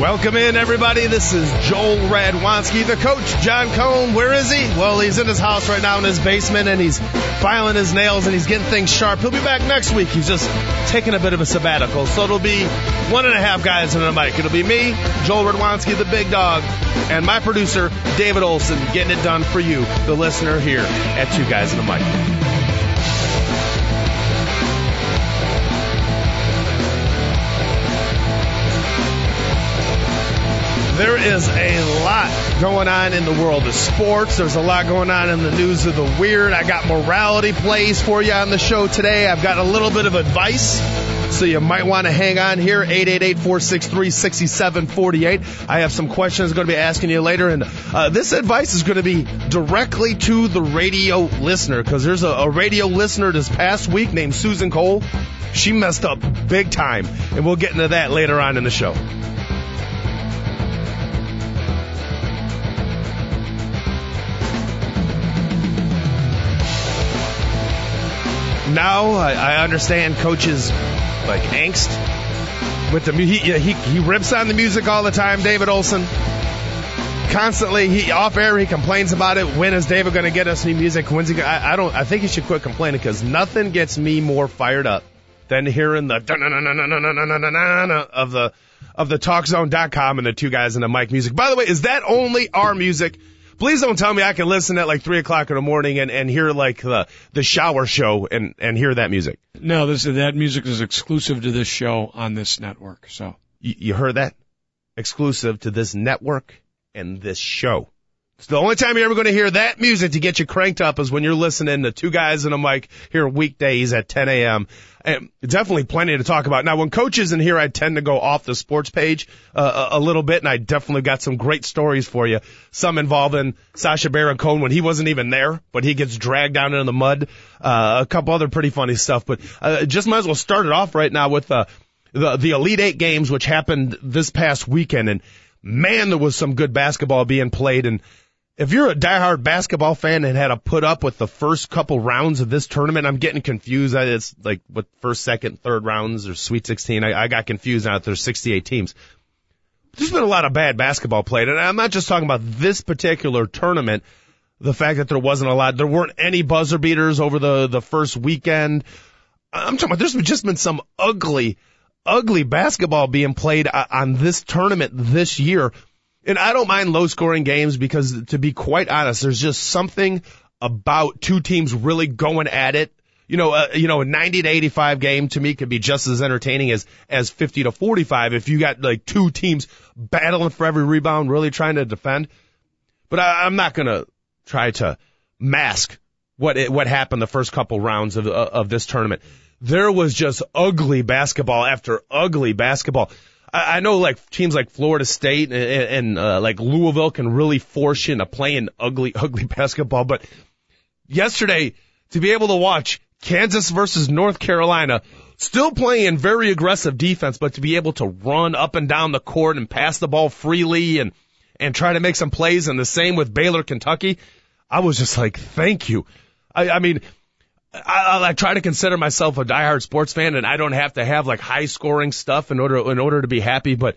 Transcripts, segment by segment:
Welcome in, everybody. This is Joel Radwanski, the coach, John Cohn. Where is he? Well, he's in his house right now in his basement and he's filing his nails and he's getting things sharp. He'll be back next week. He's just taking a bit of a sabbatical. So it'll be one and a half guys in a mic. It'll be me, Joel Radwanski, the big dog, and my producer, David Olson, getting it done for you, the listener here at Two Guys in a Mic. There is a lot going on in the world of sports. There's a lot going on in the news of the weird. I got morality plays for you on the show today. I've got a little bit of advice. So you might want to hang on here, 888-463-6748. I have some questions I'm going to be asking you later. And uh, this advice is going to be directly to the radio listener because there's a, a radio listener this past week named Susan Cole. She messed up big time. And we'll get into that later on in the show. Now I, I understand coaches like angst with the he, he he rips on the music all the time. David Olson constantly he off air he complains about it. When is David going to get us new music? When's he? I, I don't. I think he should quit complaining because nothing gets me more fired up than hearing the of the of the TalkZone.com and the two guys in the mic music. By the way, is that only our music? Please don't tell me I can listen at like three o'clock in the morning and, and hear like the, the shower show and, and hear that music. No, this, that music is exclusive to this show on this network. So you, you heard that? Exclusive to this network and this show. It's the only time you're ever going to hear that music to get you cranked up is when you're listening to two guys in a mic here weekdays at 10 a.m. Definitely plenty to talk about. Now, when coach isn't here, I tend to go off the sports page uh, a, a little bit, and I definitely got some great stories for you. Some involving Sacha Baron Cohen when he wasn't even there, but he gets dragged down into the mud. Uh, a couple other pretty funny stuff, but uh, just might as well start it off right now with uh, the the Elite Eight games, which happened this past weekend, and man, there was some good basketball being played, and if you're a diehard basketball fan and had to put up with the first couple rounds of this tournament, I'm getting confused. It's like what first, second, third rounds or Sweet 16. I, I got confused now that there's 68 teams. There's been a lot of bad basketball played, and I'm not just talking about this particular tournament. The fact that there wasn't a lot, there weren't any buzzer beaters over the the first weekend. I'm talking about there's just been some ugly, ugly basketball being played uh, on this tournament this year and I don't mind low scoring games because to be quite honest, there's just something about two teams really going at it. You know, uh, you know, a 90 to 85 game to me could be just as entertaining as, as 50 to 45 if you got like two teams battling for every rebound, really trying to defend. But I, I'm not going to try to mask what it, what happened the first couple rounds of, of this tournament. There was just ugly basketball after ugly basketball. I, I know like teams like Florida State and, and uh, like Louisville can really force you into playing ugly, ugly basketball. But yesterday, to be able to watch Kansas versus North Carolina, still playing very aggressive defense, but to be able to run up and down the court and pass the ball freely and and try to make some plays, and the same with Baylor, Kentucky, I was just like, thank you. I, I mean, I, I try to consider myself a diehard sports fan, and I don't have to have like high scoring stuff in order in order to be happy. But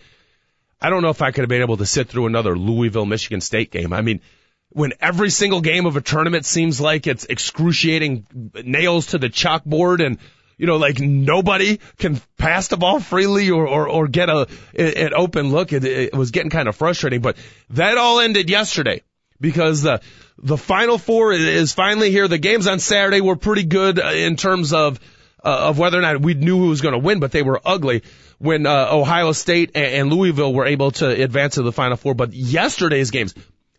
I don't know if I could have been able to sit through another Louisville Michigan State game. I mean, when every single game of a tournament seems like it's excruciating nails to the chalkboard and you know, like nobody can pass the ball freely or, or, or get a, an open look. It, it was getting kind of frustrating, but that all ended yesterday because the, the Final Four is finally here. The games on Saturday were pretty good uh, in terms of uh, of whether or not we knew who was going to win, but they were ugly when uh, Ohio State and, and Louisville were able to advance to the Final Four. But yesterday's games,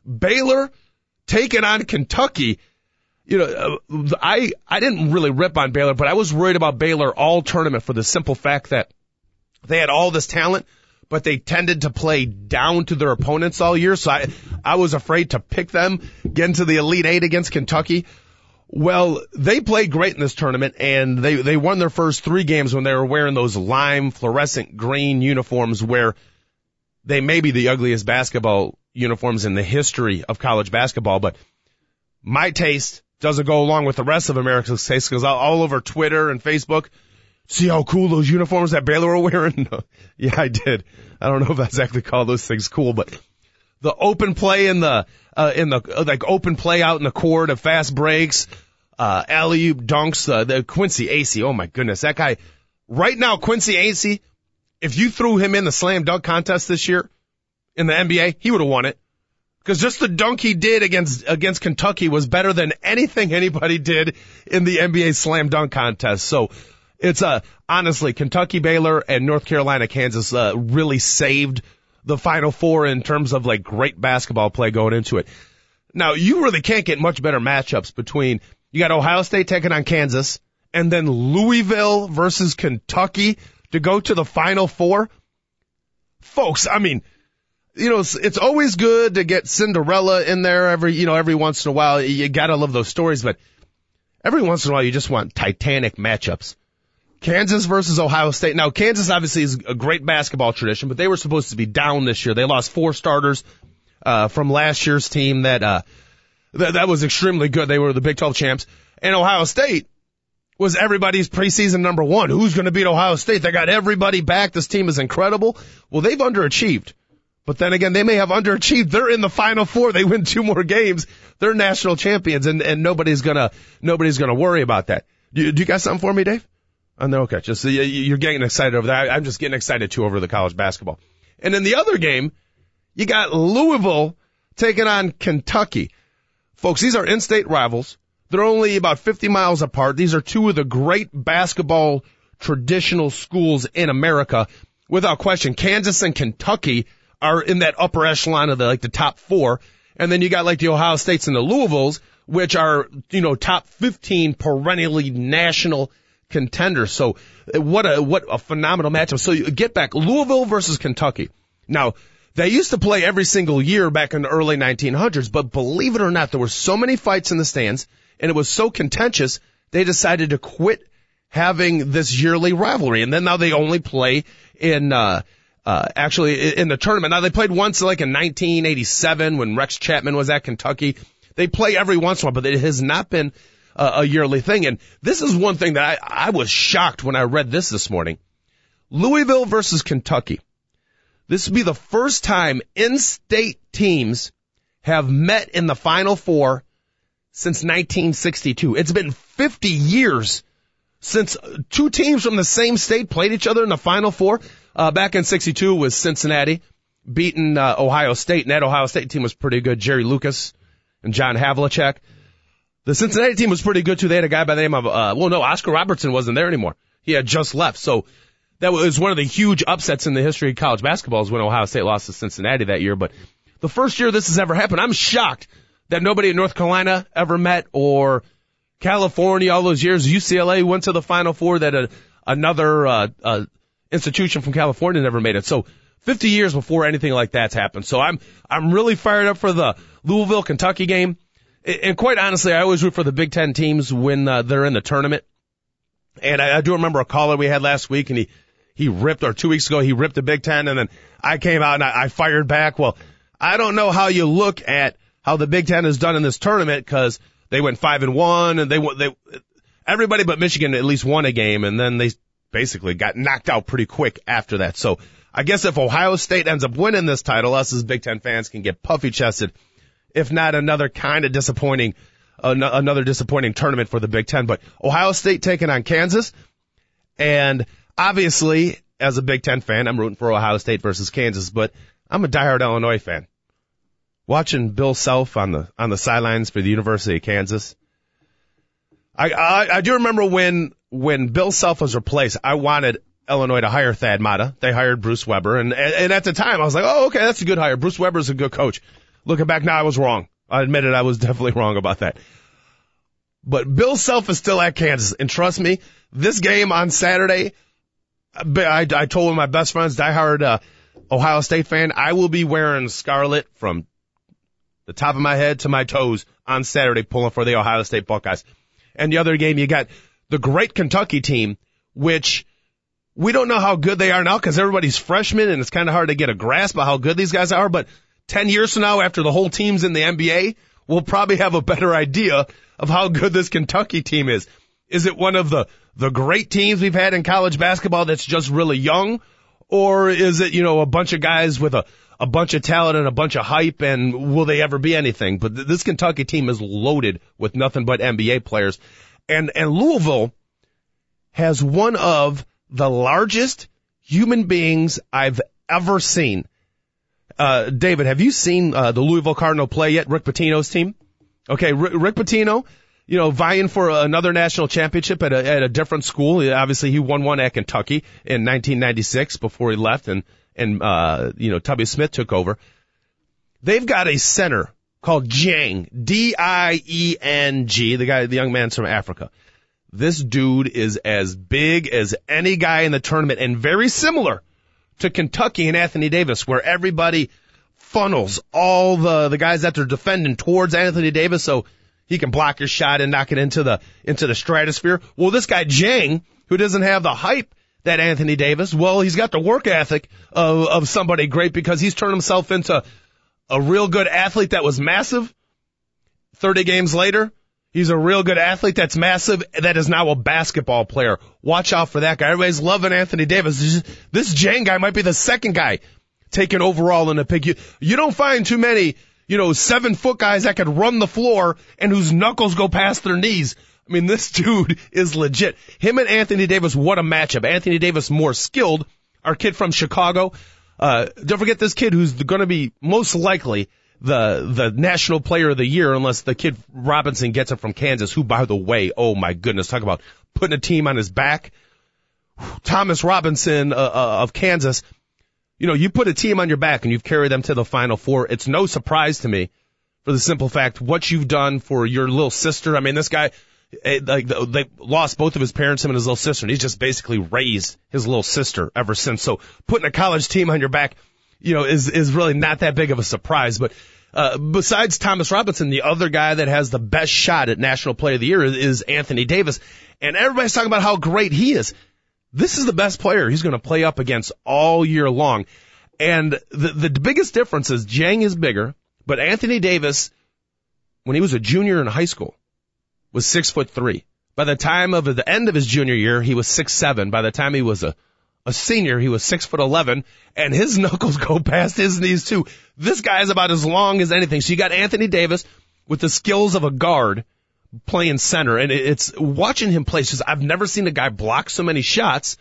Baylor taking on Kentucky. you know, uh, I I didn't really rip on Baylor, but I was worried about Baylor all tournament for the simple fact that they had all this talent, but they tended to play down to their opponents all year. So I I was afraid to pick them, get into the Elite Eight against Kentucky. Well, they played great in this tournament and they, they won their first three games when they were wearing those lime fluorescent green uniforms where they may be the ugliest basketball uniforms in the history of college basketball, but my taste doesn't go along with the rest of America's taste because all over Twitter and Facebook, see how cool those uniforms that Baylor were wearing? yeah, I did. I don't know if I exactly call those things cool, but the open play in the, uh, in the, uh, like open play out in the court of fast breaks, uh, alley oop dunks, uh, the Quincy Acy. Oh my goodness. That guy, right now, Quincy Acy, if you threw him in the slam dunk contest this year in the NBA, he would have won it. Cause just the dunk he did against, against Kentucky was better than anything anybody did in the NBA slam dunk contest. So it's, uh, honestly, Kentucky, Baylor, and North Carolina, Kansas, uh, really saved the final four in terms of like great basketball play going into it. Now you really can't get much better matchups between, you got Ohio State taking on Kansas and then Louisville versus Kentucky to go to the final four. Folks, I mean, you know, it's, it's always good to get Cinderella in there every, you know, every once in a while. You gotta love those stories, but every once in a while you just want titanic matchups. Kansas versus Ohio State. Now, Kansas obviously is a great basketball tradition, but they were supposed to be down this year. They lost four starters, uh, from last year's team that, uh, that, was extremely good. They were the Big 12 champs. And Ohio State was everybody's preseason number one. Who's going to beat Ohio State? They got everybody back. This team is incredible. Well, they've underachieved. But then again, they may have underachieved. They're in the final four. They win two more games. They're national champions and, and nobody's gonna, nobody's gonna worry about that. Do, do you got something for me, Dave? Oh, no, okay. Just, you're getting excited over that. I'm just getting excited too over the college basketball. And in the other game, you got Louisville taking on Kentucky. Folks, these are in-state rivals. They're only about 50 miles apart. These are two of the great basketball traditional schools in America. Without question, Kansas and Kentucky are in that upper echelon of the, like the top four. And then you got like the Ohio States and the Louisvilles, which are, you know, top 15 perennially national contenders. So what a, what a phenomenal matchup. So you get back Louisville versus Kentucky. Now, they used to play every single year back in the early 1900s, but believe it or not, there were so many fights in the stands and it was so contentious, they decided to quit having this yearly rivalry. And then now they only play in, uh, uh, actually in the tournament. Now they played once like in 1987 when Rex Chapman was at Kentucky. They play every once in a while, but it has not been a, yearly thing. And this is one thing that I, I was shocked when I read this this morning. Louisville versus Kentucky. This would be the first time in-state teams have met in the Final Four since 1962. It's been 50 years since two teams from the same state played each other in the Final Four. Uh, back in 62 was Cincinnati beating uh, Ohio State, and that Ohio State team was pretty good. Jerry Lucas and John Havlicek. The Cincinnati team was pretty good too. They had a guy by the name of, uh, well, no, Oscar Robertson wasn't there anymore. He had just left. So that was one of the huge upsets in the history of college basketball is when Ohio State lost to Cincinnati that year. But the first year this has ever happened, I'm shocked that nobody in North Carolina ever met or California all those years. UCLA went to the Final Four that a, another uh, uh, institution from California never made it. So 50 years before anything like that's happened. So I'm I'm really fired up for the Louisville Kentucky game. And quite honestly, I always root for the Big Ten teams when uh, they're in the tournament. And I, I do remember a caller we had last week, and he he ripped, or two weeks ago, he ripped the Big Ten, and then I came out and I, I fired back. Well, I don't know how you look at how the Big Ten has done in this tournament because they went five and one, and they they everybody but Michigan at least won a game, and then they basically got knocked out pretty quick after that. So I guess if Ohio State ends up winning this title, us as Big Ten fans can get puffy chested. If not another kind of disappointing, another disappointing tournament for the Big Ten. But Ohio State taking on Kansas, and obviously as a Big Ten fan, I'm rooting for Ohio State versus Kansas. But I'm a diehard Illinois fan. Watching Bill Self on the on the sidelines for the University of Kansas. I, I I do remember when when Bill Self was replaced, I wanted Illinois to hire Thad Matta. They hired Bruce Weber, and and at the time I was like, oh okay, that's a good hire. Bruce Weber's a good coach. Looking back now, I was wrong. I admit it, I was definitely wrong about that. But Bill Self is still at Kansas. And trust me, this game on Saturday, I, I told one of my best friends, diehard uh, Ohio State fan, I will be wearing scarlet from the top of my head to my toes on Saturday pulling for the Ohio State Buckeyes. And the other game, you got the great Kentucky team, which we don't know how good they are now because everybody's freshmen and it's kind of hard to get a grasp of how good these guys are. But 10 years from now, after the whole team's in the NBA, we'll probably have a better idea of how good this Kentucky team is. Is it one of the, the great teams we've had in college basketball that's just really young? Or is it, you know, a bunch of guys with a, a bunch of talent and a bunch of hype and will they ever be anything? But th- this Kentucky team is loaded with nothing but NBA players. And, and Louisville has one of the largest human beings I've ever seen. Uh, David, have you seen, uh, the Louisville Cardinal play yet? Rick Pitino's team? Okay, Rick, Rick Pitino, you know, vying for another national championship at a, at a different school. Obviously, he won one at Kentucky in 1996 before he left and, and, uh, you know, Tubby Smith took over. They've got a center called Dieng, D-I-E-N-G, the guy, the young man's from Africa. This dude is as big as any guy in the tournament and very similar to Kentucky and Anthony Davis where everybody funnels all the, the guys that they're defending towards Anthony Davis so he can block your shot and knock it into the, into the stratosphere. Well, this guy Dieng, who doesn't have the hype that Anthony Davis, well, he's got the work ethic of, of somebody great because he's turned himself into a real good athlete that was massive. 30 games later, he's a real good athlete that's massive that is now a basketball player. Watch out for that guy. Everybody's loving Anthony Davis. This Dieng guy might be the second guy taken overall in the pick. You, you don't find too many, you know, seven foot guys that could run the floor and whose knuckles go past their knees. I mean, this dude is legit. Him and Anthony Davis, what a matchup. Anthony Davis more skilled. Our kid from Chicago. Uh, don't forget this kid who's going to be most likely the the national player of the year unless the kid Robinson gets it from Kansas, who by the way, oh my goodness, talk about putting a team on his back. Thomas Robinson uh, uh, of Kansas you know, you put a team on your back and you've carried them to the final four. It's no surprise to me for the simple fact what you've done for your little sister. I mean, this guy, eh, like they lost both of his parents, him and his little sister, and he's just basically raised his little sister ever since. So putting a college team on your back, you know, is is really not that big of a surprise. But uh, besides Thomas Robinson, the other guy that has the best shot at National Player of the Year is, is Anthony Davis, and everybody's talking about how great he is. This is the best player he's going to play up against all year long. And the, the biggest difference is Dieng is bigger, but Anthony Davis, when he was a junior in high school, was six foot three. By the time of the end of his junior year, he was six seven. By the time he was a, a senior, he was six foot eleven, and his knuckles go past his knees too. This guy is about as long as anything. So you got Anthony Davis with the skills of a guard, playing center, and it's watching him play. Says I've never seen a guy block so many shots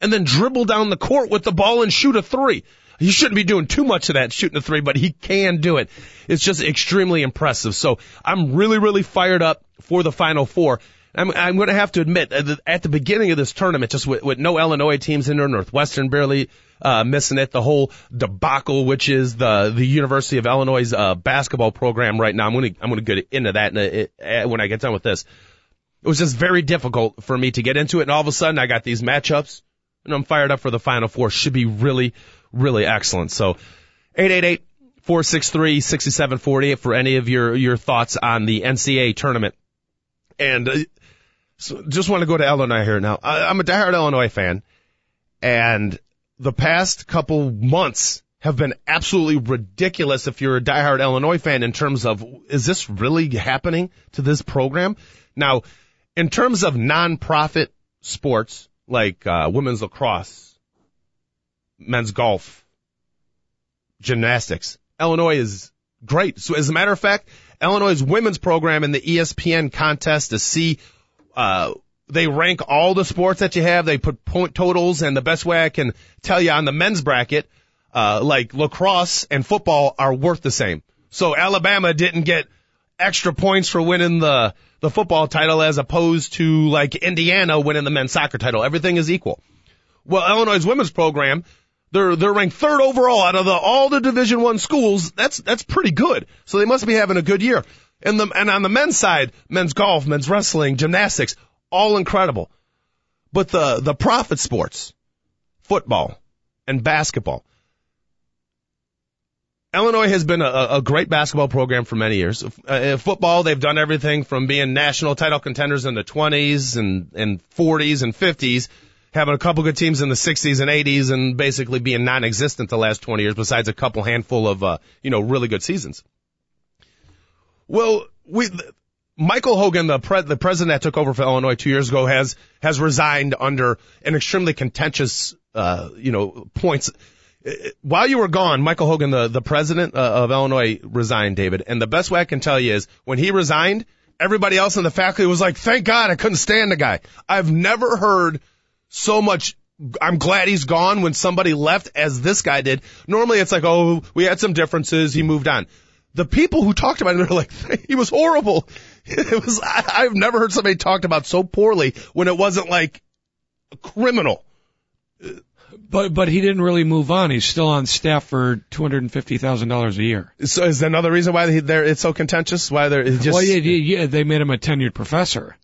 and then dribble down the court with the ball and shoot a three. He shouldn't be doing too much of that shooting a three, but he can do it. It's just extremely impressive. So I'm really, really fired up for the final four. I'm, I'm going to have to admit at the beginning of this tournament, just with, with no Illinois teams in there, Northwestern barely uh, missing it, the whole debacle, which is the the University of Illinois uh, basketball program right now. I'm going to I'm going to get into that in a, when I get done with this. It was just very difficult for me to get into it, and all of a sudden I got these matchups, and I'm fired up for the Final Four. Should be really, really excellent. So, eight eight eight four six three sixty seven forty eight for any of your your thoughts on the NCAA tournament. And uh, so just want to go to Illinois here now. I, I'm a diehard Illinois fan, and the past couple months have been absolutely ridiculous if you're a diehard Illinois fan in terms of is this really happening to this program? Now, in terms of nonprofit sports like uh, women's lacrosse, men's golf, gymnastics, Illinois is great. So as a matter of fact, Illinois' women's program in the ESPN contest to see uh, they rank all the sports that you have. They put point totals, and the best way I can tell you on the men's bracket, uh, like lacrosse and football are worth the same. So Alabama didn't get extra points for winning the the football title as opposed to like Indiana winning the men's soccer title. Everything is equal. Well, Illinois' women's program, they're they're ranked third overall out of the all the Division One schools. That's that's pretty good. So they must be having a good year. And the, and on the men's side, men's golf, men's wrestling, gymnastics, all incredible. But the, the profit sports, football and basketball, Illinois has been a, a great basketball program for many years. Uh, football, they've done everything from being national title contenders in the 20s and, and 40s and 50s, having a couple good teams in the 60s and 80s, and basically being non-existent the last 20 years, besides a couple handful of, uh, you know, really good seasons. Well, we, Michael Hogan, the pre- the president that took over for Illinois two years ago, has has resigned under an extremely contentious, uh, you know, points while you were gone, Michael Hogan, the, the president uh, of Illinois, resigned, David. And the best way I can tell you is when he resigned, everybody else in the faculty was like, thank God I couldn't stand the guy. I've never heard so much I'm glad he's gone when somebody left as this guy did. Normally it's like, oh, we had some differences. He moved on. The people who talked about him, they're like, he was horrible. It was, I, I've never heard somebody talked about so poorly when it wasn't like a criminal. But but he didn't really move on. He's still on staff for two hundred and fifty thousand dollars a year. So is that another reason why he, they're, it's so contentious? Why they're just well, yeah, yeah, yeah, they made him a tenured professor.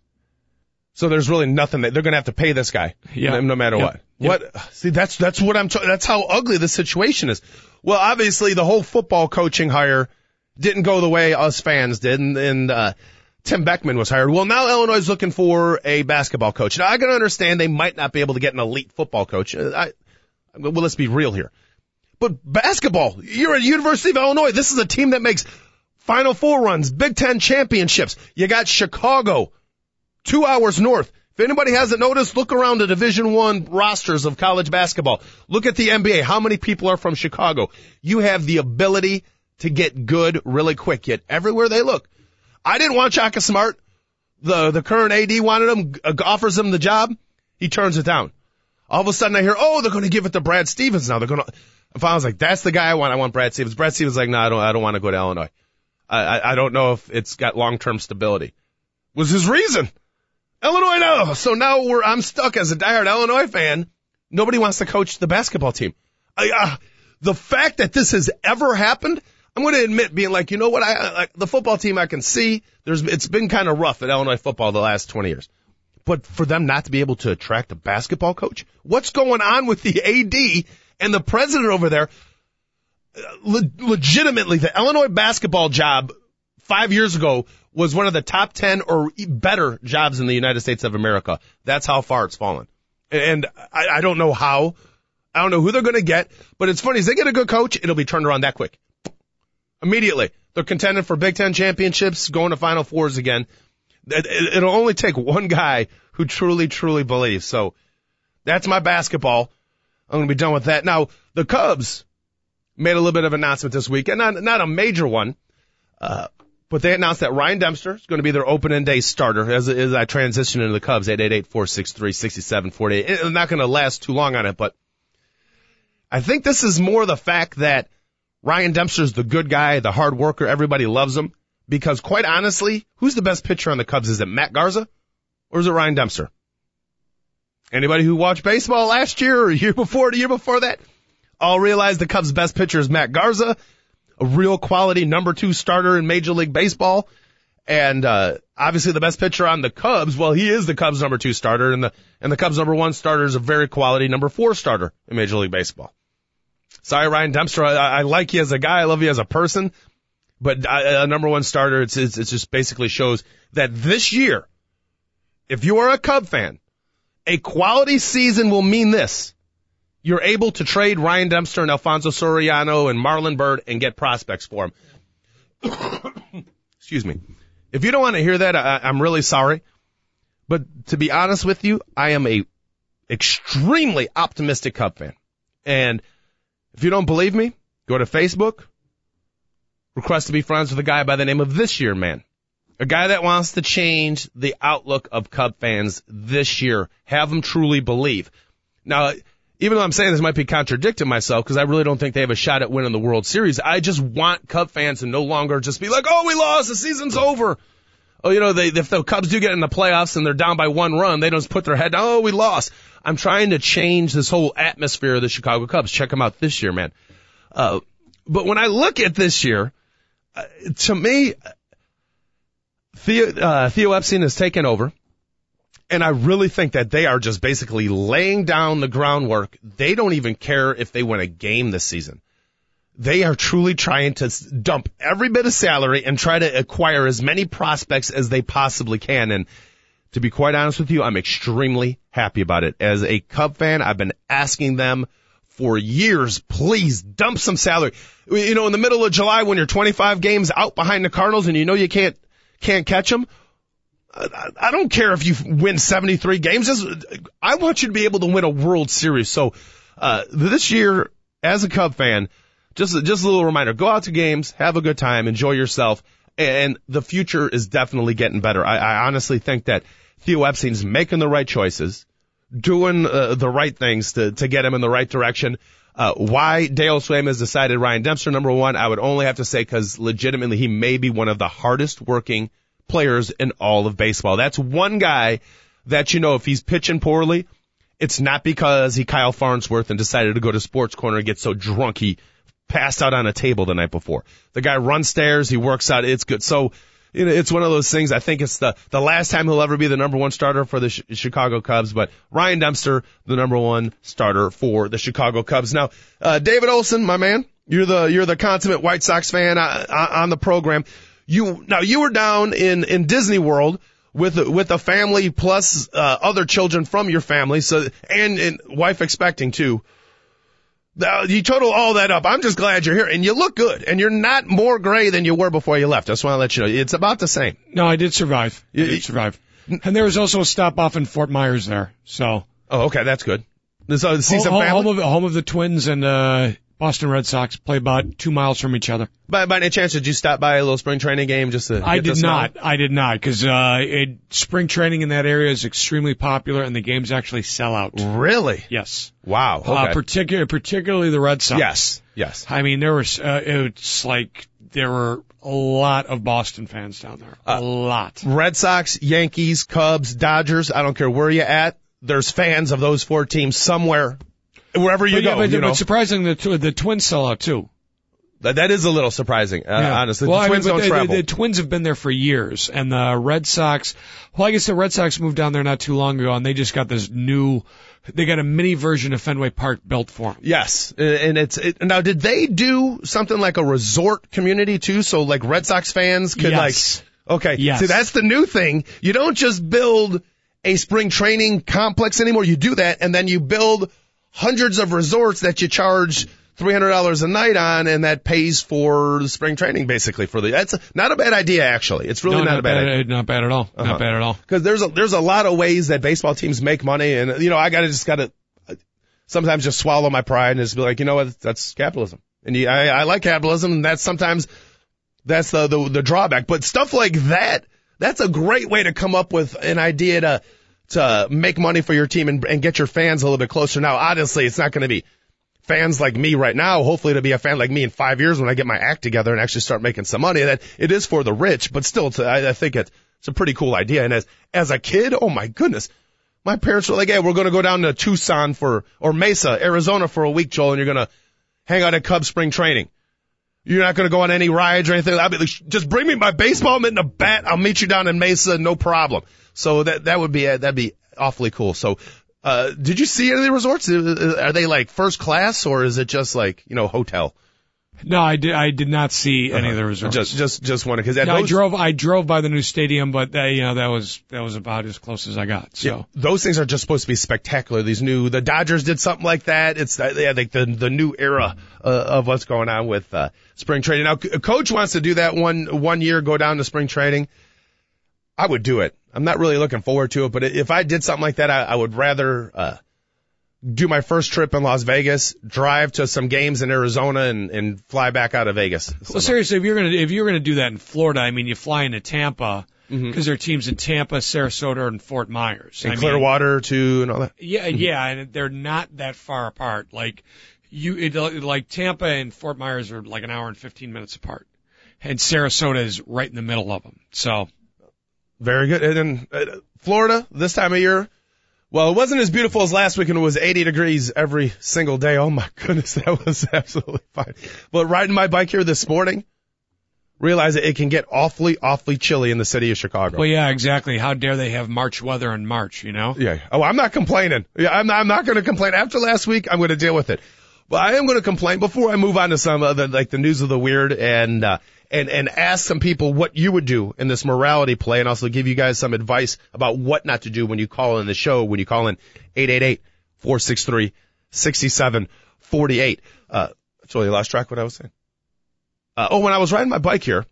So there's really nothing that they're going to have to pay this guy, yeah. no, no matter what. What? See, that's that's what I'm. T- that's how ugly the situation is. Well, obviously the whole football coaching hire didn't go the way us fans did, and, and uh, Tim Beckman was hired. Well, now Illinois is looking for a basketball coach. Now I can understand they might not be able to get an elite football coach. Uh, I, well, let's be real here. But basketball, you're at University of Illinois. This is a team that makes Final Four runs, Big Ten championships. You got Chicago, two hours north. If anybody hasn't noticed, look around the Division One rosters of college basketball. Look at the NBA. How many people are from Chicago? You have the ability to get good really quick. Yet everywhere they look, I didn't want Shaka Smart. The the current AD wanted him, uh, offers him the job. He turns it down. All of a sudden I hear, oh, they're going to give it to Brad Stevens now. They're going to. If I was like, that's the guy I want. I want Brad Stevens. Brad Stevens like, no, I don't. I don't want to go to Illinois. I, I, I don't know if it's got long term stability. Was his reason? Illinois, no. So now we're. I'm stuck as a diehard Illinois fan. Nobody wants to coach the basketball team. I, uh, the fact that this has ever happened, I'm going to admit being like, you know what? I, like the football team. I can see there's. It's been kind of rough at Illinois football the last 20 years. But for them not to be able to attract a basketball coach, what's going on with the AD and the president over there? Uh, Le- legitimately, the Illinois basketball job five years ago was one of the top 10 or better jobs in the United States of America. That's how far it's fallen. And I, I don't know how. I don't know who they're going to get, but it's funny. As they get a good coach, it'll be turned around that quick. Immediately. They're contending for Big Ten championships, going to Final Fours again. It- it- It'll only take one guy who truly, truly believes. So that's my basketball. I'm going to be done with that. Now, the Cubs made a little bit of an announcement this week, and not, not a major one, uh, but they announced that Ryan Dempster is going to be their opening day starter as, as I transition into the Cubs, 888-463-6748. I'm not going to last too long on it, but I think this is more the fact that Ryan Dempster's the good guy, the hard worker, everybody loves him. Because quite honestly, who's the best pitcher on the Cubs? Is it Matt Garza or is it Ryan Dempster? Anybody who watched baseball last year or year before, the year before that, all realize the Cubs' best pitcher is Matt Garza, a real quality number two starter in Major League Baseball. And, uh, obviously the best pitcher on the Cubs, well, he is the Cubs number two starter and the, and the Cubs number one starter is a very quality number four starter in Major League Baseball. Sorry, Ryan Dempster. I, I like you as a guy. I love you as a person. But uh, a number one starter, it's, it's, it just basically shows that this year, if you are a Cub fan, a quality season will mean this. You're able to trade Ryan Dempster and Alfonso Soriano and Marlon Byrd and get prospects for him. Excuse me. If you don't want to hear that, I, I'm really sorry. But to be honest with you, I am a extremely optimistic Cub fan. And if you don't believe me, go to Facebook, request to be friends with a guy by the name of This Year Man. A guy that wants to change the outlook of Cub fans this year. Have them truly believe. Now, even though I'm saying this might be contradicting myself because I really don't think they have a shot at winning the World Series, I just want Cub fans to no longer just be like, oh, we lost, the season's over. Oh, you know, they, if the Cubs do get in the playoffs and they're down by one run, they don't just put their head down, oh, we lost. I'm trying to change this whole atmosphere of the Chicago Cubs. Check them out this year, man. Uh, but when I look at this year, uh, to me, Theo, uh, Theo Epstein has taken over. And I really think that they are just basically laying down the groundwork. They don't even care if they win a game this season. They are truly trying to dump every bit of salary and try to acquire as many prospects as they possibly can. And to be quite honest with you, I'm extremely happy about it. As a Cub fan, I've been asking them for years, please dump some salary. You know, in the middle of July when you're 25 games out behind the Cardinals and you know you can't, can't catch them, I don't care if you win 73 games. I want you to be able to win a World Series. So, uh, this year, as a Cub fan, just, just a little reminder, go out to games, have a good time, enjoy yourself, and the future is definitely getting better. I, I honestly think that Theo Epstein's making the right choices, doing uh, the right things to, to get him in the right direction. Uh, why Dale Sveum has decided Ryan Dempster number one, I would only have to say because legitimately he may be one of the hardest working players in all of baseball. That's one guy that you know if he's pitching poorly, it's not because he Kyle Farnsworth and decided to go to Sports Corner and get so drunk he passed out on a table the night before. The guy runs stairs, he works out, it's good. So you know, it's one of those things. I think it's the the last time he'll ever be the number one starter for the Sh- Chicago Cubs. But Ryan Dempster, the number one starter for the Chicago Cubs. Now, uh, David Olson, my man, you're the you're the consummate White Sox fan uh, uh on the program. You now you were down in in Disney World with with a family plus uh, other children from your family, so and, and wife expecting too. You total all that up. I'm just glad you're here, and you look good, and you're not more gray than you were before you left. I just want to let you know it's about the same. No, I did survive. I did survive, and there was also a stop off in Fort Myers there. So. Oh, okay, that's good. So see some home, family. Home of, home of the twins and uh Boston Red Sox play about two miles from each other. By, by any chance, did you stop by a little spring training game just to? I did not. I did not because uh, it, spring training in that area is extremely popular, and the games actually sell out. Really? Yes. Wow. Okay. Uh, particular, particularly the Red Sox. Yes. Yes. I mean, there was. Uh, it's like there were a lot of Boston fans down there. A uh, lot. Red Sox, Yankees, Cubs, Dodgers. I don't care where you're at. There's fans of those four teams somewhere wherever you but, go. Yeah, but, you know? but surprisingly, the, the Twins sell out too. That, that is a little surprising, uh, yeah. honestly. Well, the Twins I mean, don't the, travel. The, the, Twins have been there for years, and the Red Sox. Well, I guess the Red Sox moved down there not too long ago, and they just got this new. They got a mini version of Fenway Park built for them. Yes, and it's it, now. Did they do something like a resort community too? So like Red Sox fans could yes. like. Okay. Yes. See, that's the new thing. You don't just build a spring training complex anymore. You do that, and then you build hundreds of resorts that you charge $300 a night on and that pays for spring training basically for the, that's a, not a bad idea actually. It's really no, not, not, a bad, bad idea. Not bad at all. Uh-huh. Not bad at all. Cause there's a, there's a lot of ways that baseball teams make money and you know, I gotta just gotta sometimes just swallow my pride and just be like, you know what, that's capitalism. And you, I, I like capitalism and that's sometimes, that's the, the, the drawback. But stuff like that, that's a great way to come up with an idea to, to make money for your team and, and get your fans a little bit closer. Now, obviously, it's not going to be fans like me right now. Hopefully, it'll be a fan like me in five years when I get my act together and actually start making some money. That it is for the rich, but still, to, I, I think it's, it's a pretty cool idea. And as as a kid, oh my goodness, my parents were like, "Hey, we're going to go down to Tucson for or Mesa, Arizona for a week, Joel, and you're going to hang out at Cub Spring Training." You're not going to go on any rides or anything. I'll be like, just bring me my baseball mitt and a bat. I'll meet you down in Mesa, no problem. So that that would be that'd be awfully cool. So, uh, did you see any of the resorts? Are they like first class or is it just like you know hotel? No, I did. I did not see any uh-huh. of the resorts. Just, just, just one because no, I drove. I drove by the new stadium, but that, you know that was that was about as close as I got. So yeah, those things are just supposed to be spectacular. These new, the Dodgers did something like that. It's yeah, like the the new era uh, of what's going on with uh, spring training. Now, a coach wants to do that one one year, go down to spring training. I would do it. I'm not really looking forward to it, but if I did something like that, I, I would rather uh, do my first trip in Las Vegas, drive to some games in Arizona, and, and fly back out of Vegas. Well, seriously, if you're gonna if you're gonna do that in Florida, I mean, you fly into Tampa because mm-hmm. there are teams in Tampa, Sarasota, and Fort Myers, and I Clearwater mean, too, and all that. Yeah, mm-hmm. yeah, and they're not that far apart. Like you, it, like Tampa and Fort Myers are like an hour and 15 minutes apart, and Sarasota is right in the middle of them. So very good. And then uh, Florida this time of year. Well, it wasn't as beautiful as last week and it was 80 degrees every single day. Oh my goodness, that was absolutely fine. But riding my bike here this morning, realize that it can get awfully, awfully chilly in the city of Chicago. Well, yeah, exactly. How dare they have March weather in March, you know? Yeah. Oh, I'm not complaining. Yeah, I'm not, I'm not going to complain. After last week, I'm going to deal with it. But I am going to complain before I move on to some of the, like the news of the weird and, uh, and, and ask some people what you would do in this morality play and also give you guys some advice about what not to do when you call in the show, when you call in 888-463-6748. Uh, totally lost track of what I was saying. Uh, oh, when I was riding my bike here,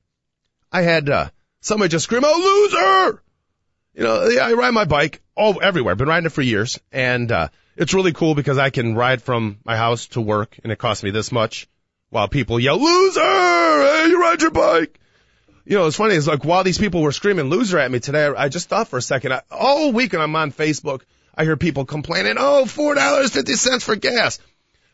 I had, uh, somebody just scream, oh, loser! You know, yeah, I ride my bike all everywhere. Been riding it for years and, uh, it's really cool because I can ride from my house to work and it costs me this much while people yell, loser! Hey, you ride your bike! You know, it's funny. It's like while these people were screaming loser at me today, I just thought for a second, I, all week when I'm on Facebook, I hear people complaining, oh, $4.50 for gas.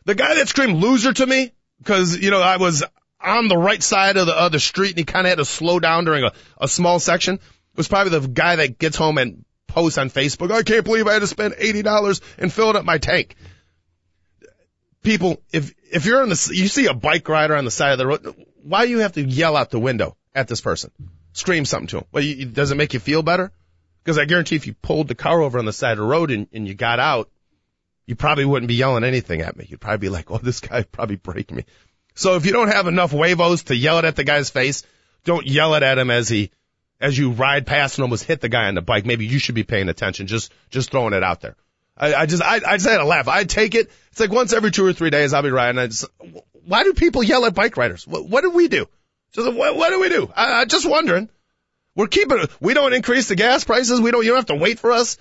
The guy that screamed loser to me, cause, you know, I was on the right side of the, of the street and he kind of had to slow down during a, a small section, was probably the guy that gets home and posts on Facebook, I can't believe I had to spend $80 and filling up my tank. People, if, if you're on the, you see a bike rider on the side of the road, why do you have to yell out the window at this person? Scream something to him. Well, you, does it make you feel better? Because I guarantee if you pulled the car over on the side of the road and, and you got out, you probably wouldn't be yelling anything at me. You'd probably be like, oh, this guy probably break me. So if you don't have enough huevos to yell it at the guy's face, don't yell it at him as he, as you ride past and almost hit the guy on the bike. Maybe you should be paying attention. Just, just throwing it out there. I, I just, I, I just had a laugh. I take it. It's like once every two or three days I'll be riding. I just, why do people yell at bike riders? What, what do we do? Just, what, what do we do? I, I just wondering. We're keeping, we don't increase the gas prices. We don't, you don't have to wait for us.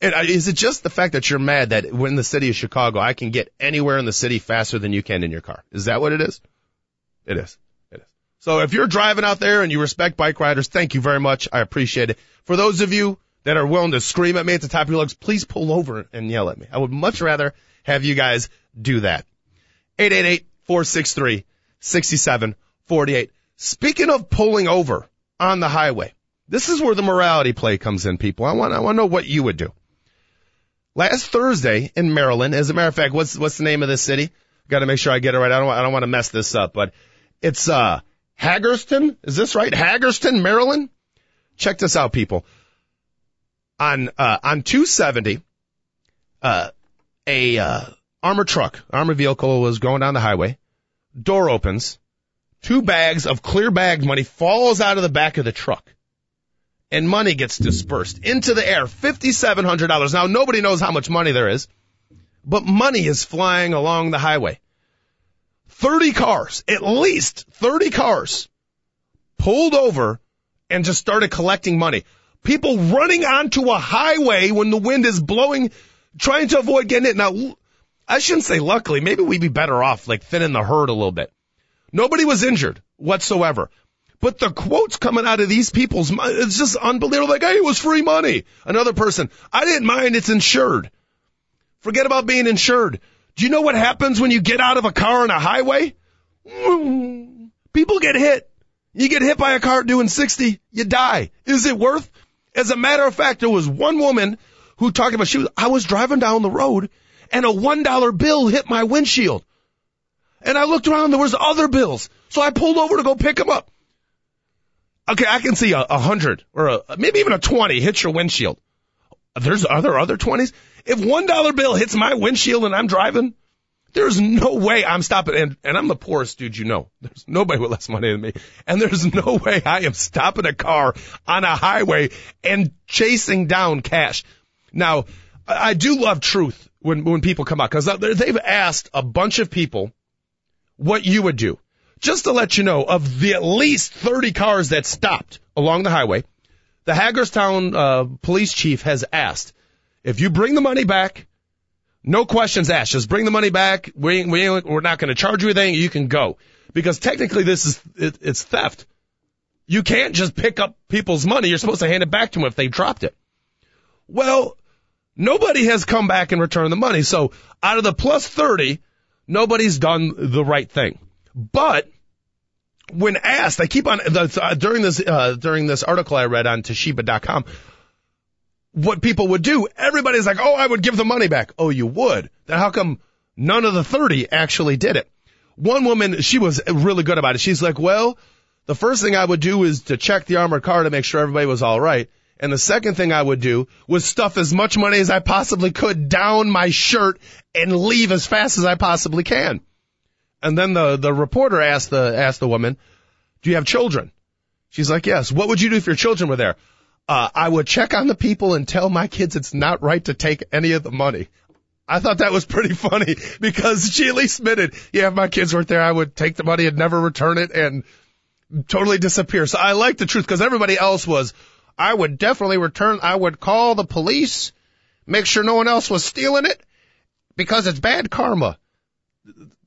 And is it just the fact that you're mad that we're in the city of Chicago, I can get anywhere in the city faster than you can in your car? Is that what it is? It is. It is. So if you're driving out there and you respect bike riders, thank you very much. I appreciate it. For those of you that are willing to scream at me at the top of your lungs, please pull over and yell at me. I would much rather have you guys do that. 888-463-6748. Speaking of pulling over on the highway, this is where the morality play comes in, people. I want, I want to know what you would do. Last Thursday in Maryland, as a matter of fact, what's, what's the name of this city? Got to make sure I get it right. I don't, I don't want to mess this up, but it's, uh, Hagerstown. Is this right? Hagerstown, Maryland? Check this out, people. On, uh, on 270, uh, a, uh, armored truck, armored vehicle was going down the highway. Door opens. Two bags of clear bagged money falls out of the back of the truck and money gets dispersed into the air. $5,700. Now nobody knows how much money there is, but money is flying along the highway. 30 cars, at least 30 cars pulled over and just started collecting money. People running onto a highway when the wind is blowing, trying to avoid getting it. Now, I shouldn't say luckily, maybe we'd be better off like thinning the herd a little bit. Nobody was injured whatsoever. But the quotes coming out of these people's, it's just unbelievable. Like, hey, it was free money. Another person, I didn't mind, it's insured. Forget about being insured. Do you know what happens when you get out of a car on a highway? Mm-hmm. People get hit. You get hit by a car doing 60, you die. Is it worth? As a matter of fact, there was one woman who talked about she was, I was driving down the road and a one dollar bill hit my windshield. And I looked around, there was other bills. So I pulled over to go pick them up. Okay, I can see a, a hundred or a, maybe even a twenty hits your windshield. There's other other twenties. If one dollar bill hits my windshield and I'm driving, there's no way I'm stopping. And, and I'm the poorest dude you know. There's nobody with less money than me. And there's no way I am stopping a car on a highway and chasing down cash. Now, I do love truth when, when people come out because they've asked a bunch of people what you would do. Just to let you know, of the at least 30 cars that stopped along the highway, the Hagerstown uh, police chief has asked, if you bring the money back, no questions asked, just bring the money back. We, we, we're not going to charge you anything. You can go. Because technically this is, it, it's theft. You can't just pick up people's money. You're supposed to hand it back to them if they dropped it. Well, nobody has come back and returned the money. So out of the plus 30, nobody's done the right thing. But when asked, I keep on uh, during this uh, during this article I read on Toshiba.com, what people would do, everybody's like, "Oh, I would give the money back." Oh, you would? Then how come none of the thirty actually did it? One woman, she was really good about it. She's like, "Well, the first thing I would do is to check the armored car to make sure everybody was all right. And the second thing I would do was stuff as much money as I possibly could down my shirt and leave as fast as I possibly can. And then the, the reporter asked the, asked the woman, do you have children? She's like, yes. What would you do if your children were there? Uh, I would check on the people and tell my kids it's not right to take any of the money. I thought that was pretty funny because she at least admitted, yeah, if my kids weren't there, I would take the money and never return it and totally disappear. So I like the truth because everybody else was, I would definitely return, I would call the police, make sure no one else was stealing it because it's bad karma.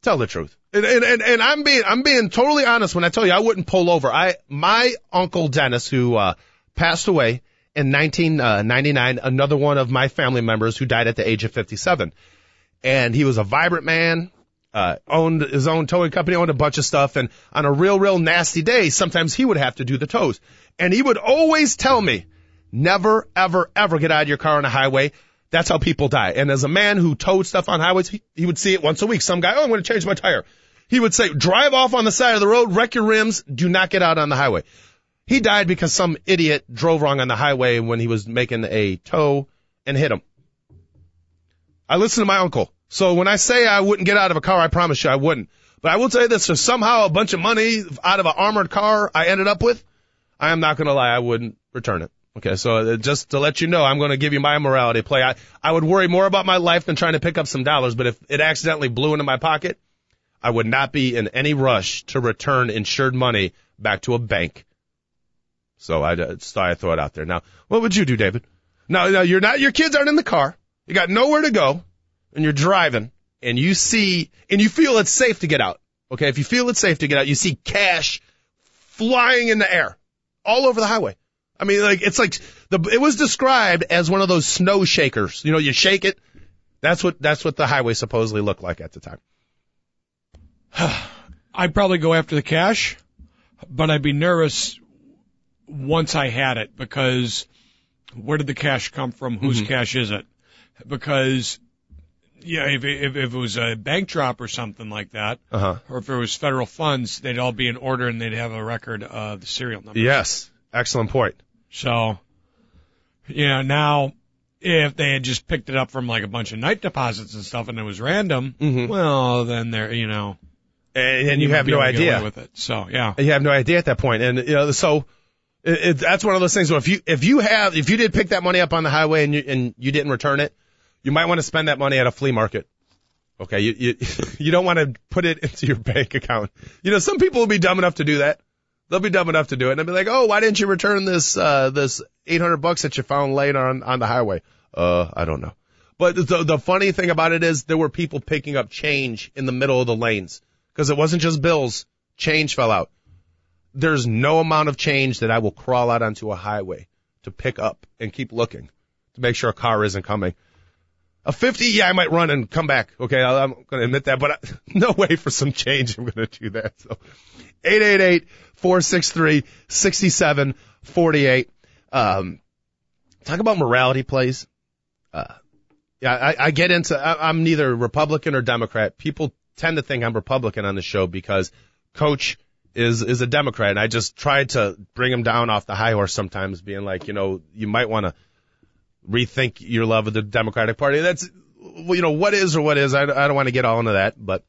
Tell the truth. And, and, and, and I'm being, I'm being totally honest when I tell you I wouldn't pull over. I, my uncle Dennis, who, uh, passed away in 1999, another one of my family members who died at the age of 57. And he was a vibrant man, uh, owned his own towing company, owned a bunch of stuff. And on a real, real nasty day, sometimes he would have to do the tows. And he would always tell me, never, ever, ever get out of your car on a highway. That's how people die. And as a man who towed stuff on highways, he, he would see it once a week. Some guy, oh, I'm going to change my tire. He would say, drive off on the side of the road, wreck your rims, do not get out on the highway. He died because some idiot drove wrong on the highway when he was making a tow and hit him. I listen to my uncle. So when I say I wouldn't get out of a car, I promise you I wouldn't. But I will tell you this, if somehow a bunch of money out of an armored car I ended up with, I am not going to lie, I wouldn't return it. Okay, so uh, just to let you know, I'm going to give you my morality play. I, I would worry more about my life than trying to pick up some dollars, but if it accidentally blew into my pocket, I would not be in any rush to return insured money back to a bank. So I uh, just thought I'd throw it out there. Now, what would you do, David? Now, now you're not, your kids aren't in the car. You got nowhere to go and you're driving and you see, and you feel it's safe to get out. Okay. If you feel it's safe to get out, you see cash flying in the air all over the highway. I mean, like, it's like the, it was described as one of those snow shakers. You know, you shake it. That's what, that's what the highway supposedly looked like at the time. I'd probably go after the cash, but I'd be nervous once I had it because where did the cash come from? Whose Mm-hmm. cash is it? Because yeah, if, if if it was a bank drop or something like that, Uh huh. or if it was federal funds, they'd all be in order and they'd have a record of the serial number. Yes. Excellent point. So, you know, now if they had just picked it up from like a bunch of night deposits and stuff and it was random, Mhm. well, then they're, you know, And, and you might have no able to get away idea. with it. So, yeah. You have no idea at that point. And, you know, so it, that's one of those things where if you, if you have, if you did pick that money up on the highway and you, and you didn't return it, you might want to spend that money at a flea market. Okay. You, you, you don't want to put it into your bank account. You know, some people will be dumb enough to do that. They'll be dumb enough to do it and they'll be like, oh, why didn't you return this, uh, this 800 bucks that you found laid on, on the highway? Uh, I don't know. But the, the funny thing about it is there were people picking up change in the middle of the lanes because it wasn't just bills. Change fell out there's no amount of change that I will crawl out onto a highway to pick up and keep looking to make sure a car isn't coming. A 50, yeah, I might run and come back. Okay, I'm going to admit that, but I, no way for some change I'm going to do that. So 888-463-6748. Um, talk about morality plays. Uh, yeah, I, I get into, I, I'm neither Republican or Democrat. People tend to think I'm Republican on the show because coach is is a Democrat. And I just try to bring him down off the high horse sometimes, being like, you know, you might want to rethink your love of the Democratic Party. That's, you know, what is or what is. I, I don't want to get all into that, but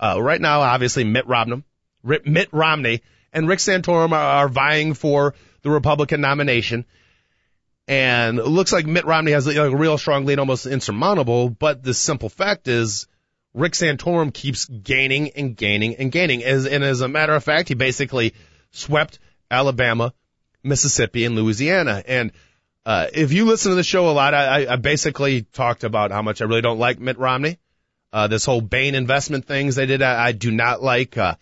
uh, right now, obviously, Mitt Romney, Mitt Romney, and Rick Santorum are, are vying for the Republican nomination. And it looks like Mitt Romney has like, a real strong lead, almost insurmountable. But the simple fact is, Rick Santorum keeps gaining and gaining and gaining. As, and as a matter of fact, he basically swept Alabama, Mississippi, and Louisiana. And uh, if you listen to the show a lot, I, I basically talked about how much I really don't like Mitt Romney. Uh, this whole Bain investment things they did, I, I do not like. Uh,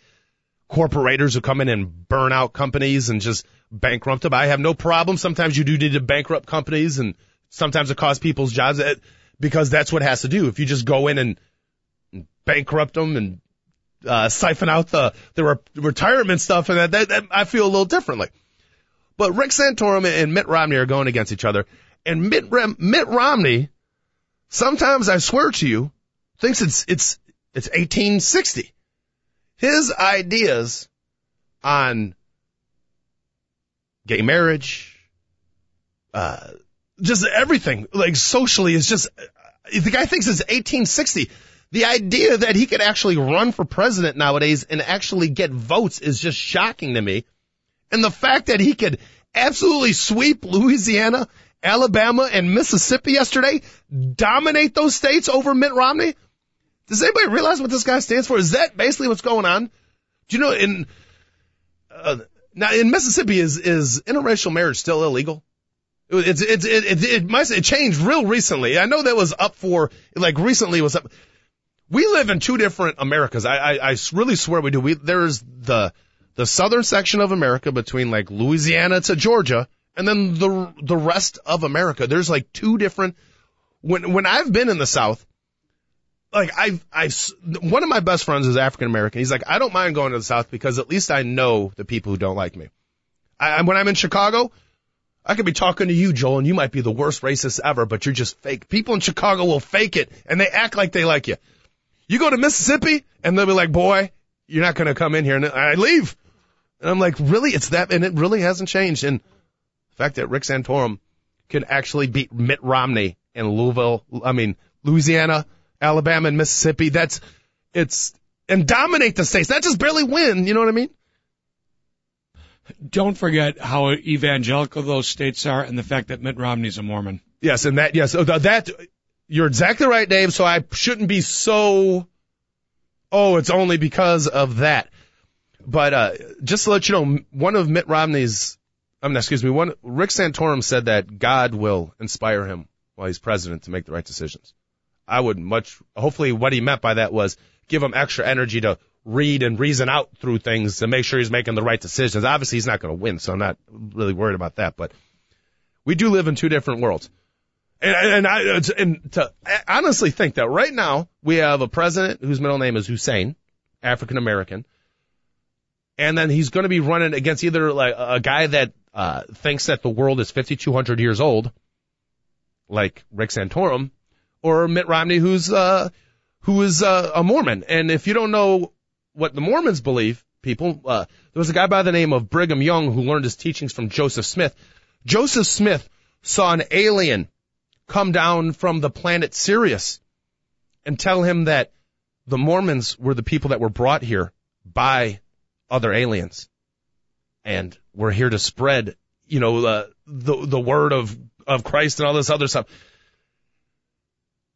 corporators who come in and burn out companies and just bankrupt them. I have no problem. Sometimes you do need to bankrupt companies and sometimes it costs people's jobs uh, because that's what it has to do. If you just go in and bankrupt them and uh, siphon out the the re- retirement stuff and that, that, that I feel a little differently. But Rick Santorum and Mitt Romney are going against each other, and Mitt Ram- Mitt Romney, sometimes I swear to you, thinks it's it's it's 1860. His ideas on gay marriage, uh, just everything, like socially is just, the guy thinks it's 1860. The idea that he could actually run for president nowadays and actually get votes is just shocking to me. And the fact that he could absolutely sweep Louisiana, Alabama, and Mississippi yesterday, dominate those states over Mitt Romney. Does anybody realize what this guy stands for? Is that basically what's going on? Do you know in uh, now in Mississippi is is interracial marriage still illegal? It's it's it it, it, it changed real recently. I know that was up for like recently was up. We live in two different Americas. I I, I really swear we do. We there's the the southern section of America between like Louisiana to Georgia, and then the the rest of America. There's like two different. When when I've been in the South, like I've I've one of my best friends is African American. He's like I don't mind going to the South because at least I know the people who don't like me. I, when I'm in Chicago, I could be talking to you, Joel, and you might be the worst racist ever, but you're just fake. People in Chicago will fake it and they act like they like you. You go to Mississippi and they'll be like, boy, you're not going to come in here. And I leave. And I'm like, really? It's that, and it really hasn't changed. And the fact that Rick Santorum can actually beat Mitt Romney in Louisville, I mean, Louisiana, Alabama, and Mississippi, that's, it's, and dominate the states, not just barely win, you know what I mean? Don't forget how evangelical those states are and the fact that Mitt Romney's a Mormon. Yes, and that, yes, oh, that, you're exactly right, Dave, so I shouldn't be so, oh, it's only because of that. But uh, just to let you know, one of Mitt Romney's, um, excuse me, one Rick Santorum said that God will inspire him while he's president to make the right decisions. I would much, hopefully, what he meant by that was give him extra energy to read and reason out through things to make sure he's making the right decisions. Obviously, he's not going to win, so I'm not really worried about that. But we do live in two different worlds. And, and I, and to honestly think that right now we have a president whose middle name is Hussein, African American, and then he's going to be running against either like a guy that uh, thinks that the world is 5,200 years old, like Rick Santorum, or Mitt Romney, who's uh, who is uh, a Mormon. And if you don't know what the Mormons believe, people, uh, there was a guy by the name of Brigham Young who learned his teachings from Joseph Smith. Joseph Smith saw an alien come down from the planet Sirius and tell him that the Mormons were the people that were brought here by other aliens. And we're here to spread, you know, the, the, the word of, of Christ and all this other stuff.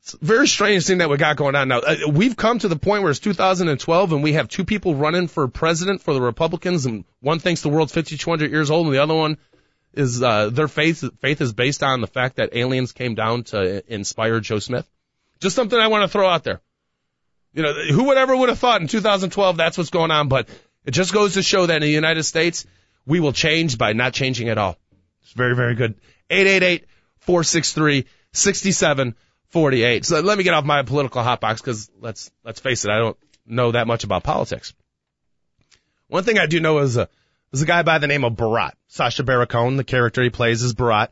It's a very strange thing that we got going on now. Uh, we've come to the point where it's 2012 and we have two people running for president for the Republicans and one thinks the world's 5,200 years old and the other one is, uh, their faith, faith is based on the fact that aliens came down to inspire Joe Smith. Just something I want to throw out there. You know, who would ever would have thought in 2012 that's what's going on, but it just goes to show that in the United States, we will change by not changing at all. It's very, very good. 888-463-6748. So let me get off my political hotbox because let's, let's face it, I don't know that much about politics. One thing I do know is a, is a guy by the name of Borat. Sacha Baron Cohen, the character he plays is Borat.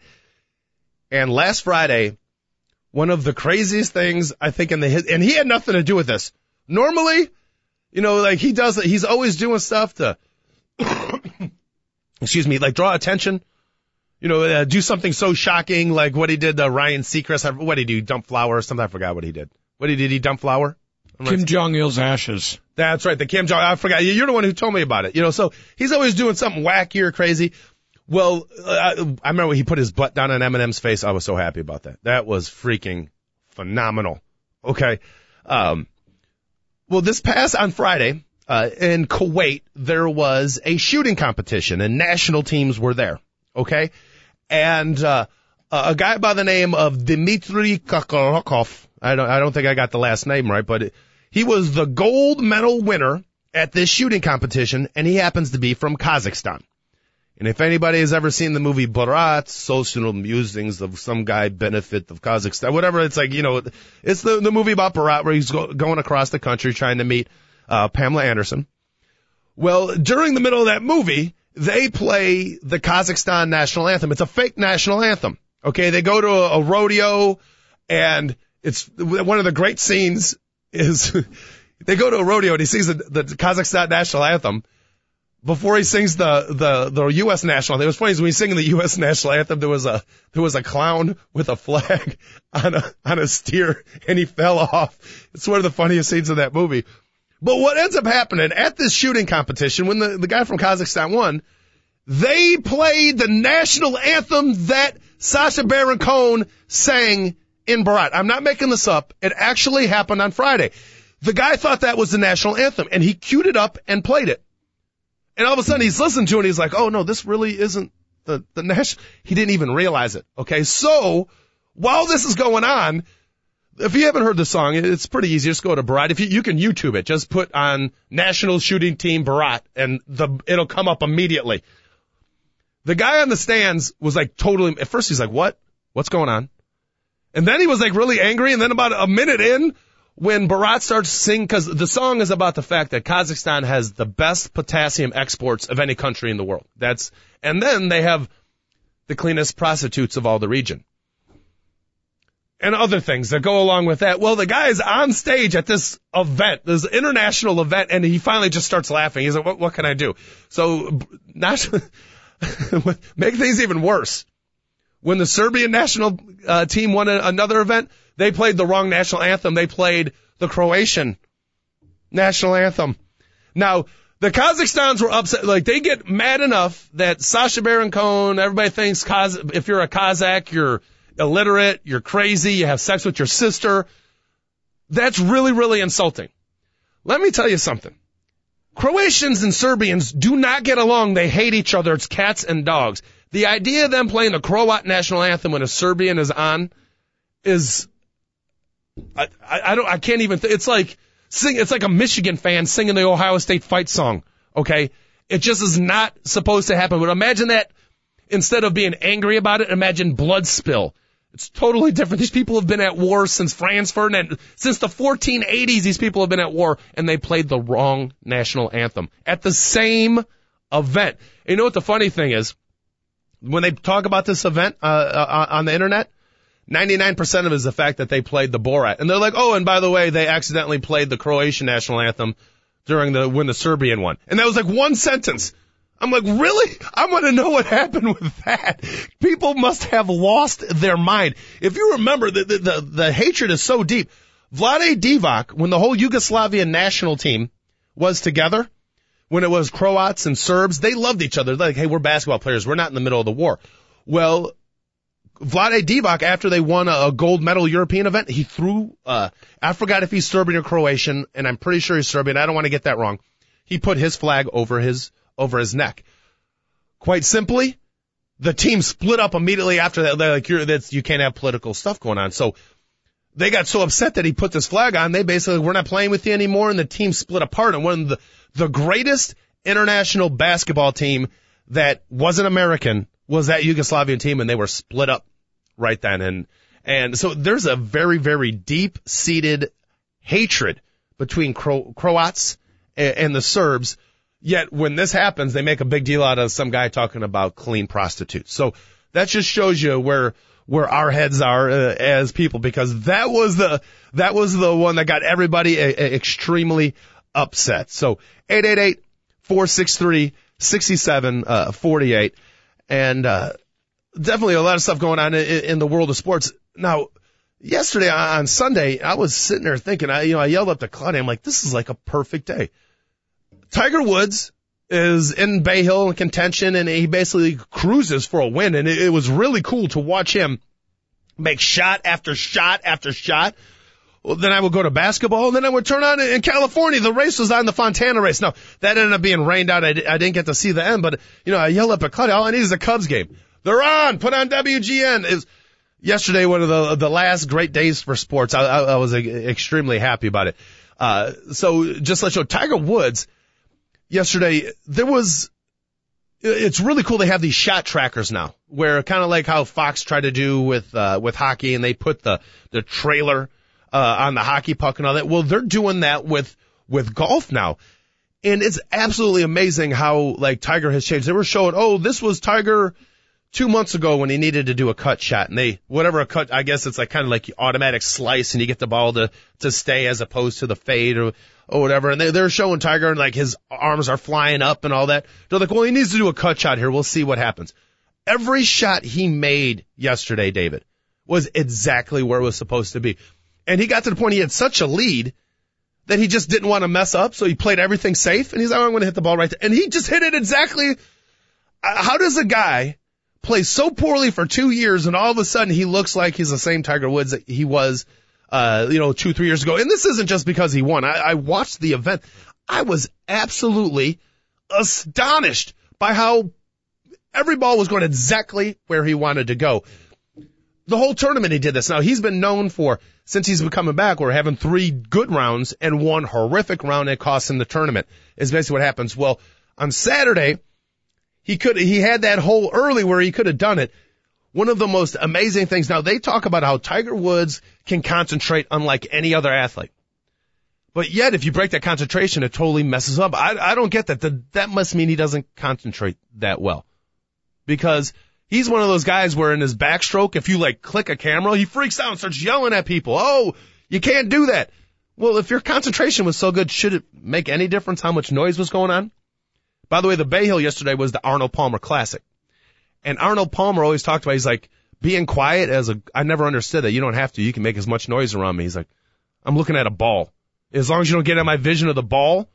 And last Friday, one of the craziest things I think in the, and he had nothing to do with this. Normally, you know, like he does, he's always doing stuff to, excuse me, like draw attention. You know, uh, do something so shocking like what he did to Ryan Seacrest. What did he do? Dump flour or something? I forgot what he did. What did he did? He dump flour? Kim Jong Il's ashes. That's right. The Kim Jong. I forgot. You're the one who told me about it. You know, so he's always doing something wacky or crazy. Well, uh, I remember when he put his butt down on Eminem's face. I was so happy about that. That was freaking phenomenal. Okay. Um, well, this past on Friday, uh, in Kuwait, there was a shooting competition and national teams were there. Okay. And, uh, a guy by the name of Dmitry Kokorokov, I don't, I don't think I got the last name right, but he was the gold medal winner at this shooting competition and he happens to be from Kazakhstan. And if anybody has ever seen the movie Borat, social musings of some guy benefit of Kazakhstan, whatever, it's like, you know, it's the, the movie about Borat where he's go, going across the country trying to meet, uh, Pamela Anderson. Well, during the middle of that movie, they play the Kazakhstan national anthem. It's a fake national anthem. Okay. They go to a, a rodeo and it's one of the great scenes is they go to a rodeo and he sees the, the Kazakhstan national anthem before he sings the, the, the U.S. national anthem. It was funny when he's singing the U.S. national anthem, there was a, there was a clown with a flag on a, on a steer and he fell off. It's one of the funniest scenes of that movie. But what ends up happening at this shooting competition when the, the guy from Kazakhstan won, they played the national anthem that Sacha Baron Cohen sang in Borat. I'm not making this up. It actually happened on Friday. The guy thought that was the national anthem and he queued it up and played it. And all of a sudden he's listening to it and he's like, oh no, this really isn't the, the national, he didn't even realize it. Okay. So while this is going on, if you haven't heard the song, it's pretty easy. Just go to Borat. If you, you can YouTube it, just put on National Shooting Team Borat and the, it'll come up immediately. The guy on the stands was like totally, at first he's like, what? What's going on? And then he was like really angry. And then about a minute in, when Borat starts singing, because the song is about the fact that Kazakhstan has the best potassium exports of any country in the world. That's, and then they have the cleanest prostitutes of all the region. And other things that go along with that. Well, the guy is on stage at this event, this international event, and he finally just starts laughing. He's like, what, what can I do? So, not, make things even worse. When the Serbian national uh, team won a, another event, they played the wrong national anthem. They played the Croatian national anthem. Now, the Kazakhstans were upset. Like they get mad enough that Sacha Baron Cohen, everybody thinks Kaz- if you're a Kazakh, you're illiterate, you're crazy, you have sex with your sister. That's really, really insulting. Let me tell you something. Croatians and Serbians do not get along. They hate each other. It's cats and dogs. The idea of them playing the Croat national anthem when a Serbian is on is, I, I, I don't, I can't even, th- it's like, sing, it's like a Michigan fan singing the Ohio State fight song. Okay. It just is not supposed to happen. But imagine that instead of being angry about it, imagine blood spill. It's totally different. These people have been at war since Franz Ferdinand, since the 1480s. These people have been at war, and they played the wrong national anthem at the same event. And you know what the funny thing is? When they talk about this event uh, uh, on the internet, 99% of it is the fact that they played the Borat, and they're like, oh, and by the way, they accidentally played the Croatian national anthem during the when the Serbian won, and that was like one sentence. I'm like, really? I want to know what happened with that. People must have lost their mind. If you remember, the, the, the, the hatred is so deep. Vlade Divac, when the whole Yugoslavian national team was together, when it was Croats and Serbs, they loved each other. Like, hey, we're basketball players. We're not in the middle of the war. Well, Vlade Divac, after they won a, gold medal European event, he threw, uh, I forgot if he's Serbian or Croatian, and I'm pretty sure he's Serbian. I don't want to get that wrong. He put his flag over his over his neck. Quite simply, the team split up immediately after that. Like, you're, that's, you can't have political stuff going on. So they got so upset that he put this flag on. They basically, we're not playing with you anymore. And the team split apart. And one of the, the greatest international basketball team that wasn't American was that Yugoslavian team and they were split up right then. And, and so there's a very, very deep seated hatred between Cro- Croats and, and the Serbs Yet when this happens, they make a big deal out of some guy talking about clean prostitutes. So that just shows you where where our heads are uh, as people because that was the that was the one that got everybody a, a extremely upset. So 888 463 6748 and uh definitely a lot of stuff going on in, in the world of sports. Now, yesterday on Sunday, I was sitting there thinking, I you know, I yelled up to Claudia, I'm like, this is like a perfect day. Tiger Woods is in Bay Hill in contention and he basically cruises for a win. And it, it was really cool to watch him make shot after shot after shot. Well, then I would go to basketball, and then I would turn on in California. The race was on the Fontana race. Now that ended up being rained out. I, I didn't get to see the end, but you know I yell up at Claudia. All I need is a Cubs game. They're on. Put on WGN. Is yesterday one of the the last great days for sports. I, I, I was extremely happy about it. Uh, so just let you know, Tiger Woods yesterday, there was, it's really cool they have these shot trackers now, where kind of like how Fox tried to do with, uh, with hockey and they put the, the trailer, uh, on the hockey puck and all that. Well, they're doing that with, with golf now. And it's absolutely amazing how like Tiger has changed. They were showing, oh, this was Tiger two months ago when he needed to do a cut shot and they, whatever a cut, I guess it's like kind of like automatic slice and you get the ball to, to stay as opposed to the fade or or whatever, and they, they're showing Tiger and like his arms are flying up and all that. They're like, well, he needs to do a cut shot here. We'll see what happens. Every shot he made yesterday, David, was exactly where it was supposed to be. And he got to the point he had such a lead that he just didn't want to mess up, so he played everything safe, and he's like, oh, I'm going to hit the ball right there. And he just hit it exactly. Uh, how does a guy play so poorly for two years and all of a sudden he looks like he's the same Tiger Woods that he was, uh, you know, two, three years ago? And this isn't just because he won. I, I watched the event. I was absolutely astonished by how every ball was going exactly where he wanted to go. The whole tournament he did this. Now he's been known for since he's been coming back, we're having three good rounds and one horrific round that cost him the tournament is basically what happens. Well, on Saturday, he could, he had that hole early where he could have done it. One of the most amazing things. Now they talk about how Tiger Woods can concentrate unlike any other athlete. But yet, if you break that concentration, it totally messes up. I, I don't get that. that. That must mean he doesn't concentrate that well. Because He's one of those guys where in his backstroke, if you like click a camera, he freaks out and starts yelling at people. Oh, you can't do that. Well, if your concentration was so good, should it make any difference how much noise was going on? By the way, the Bay Hill yesterday was the Arnold Palmer Classic. And Arnold Palmer always talked about, he's like, being quiet as a, I never understood that. You don't have to. You can make as much noise around me. He's like, I'm looking at a ball. As long as you don't get in my vision of the ball,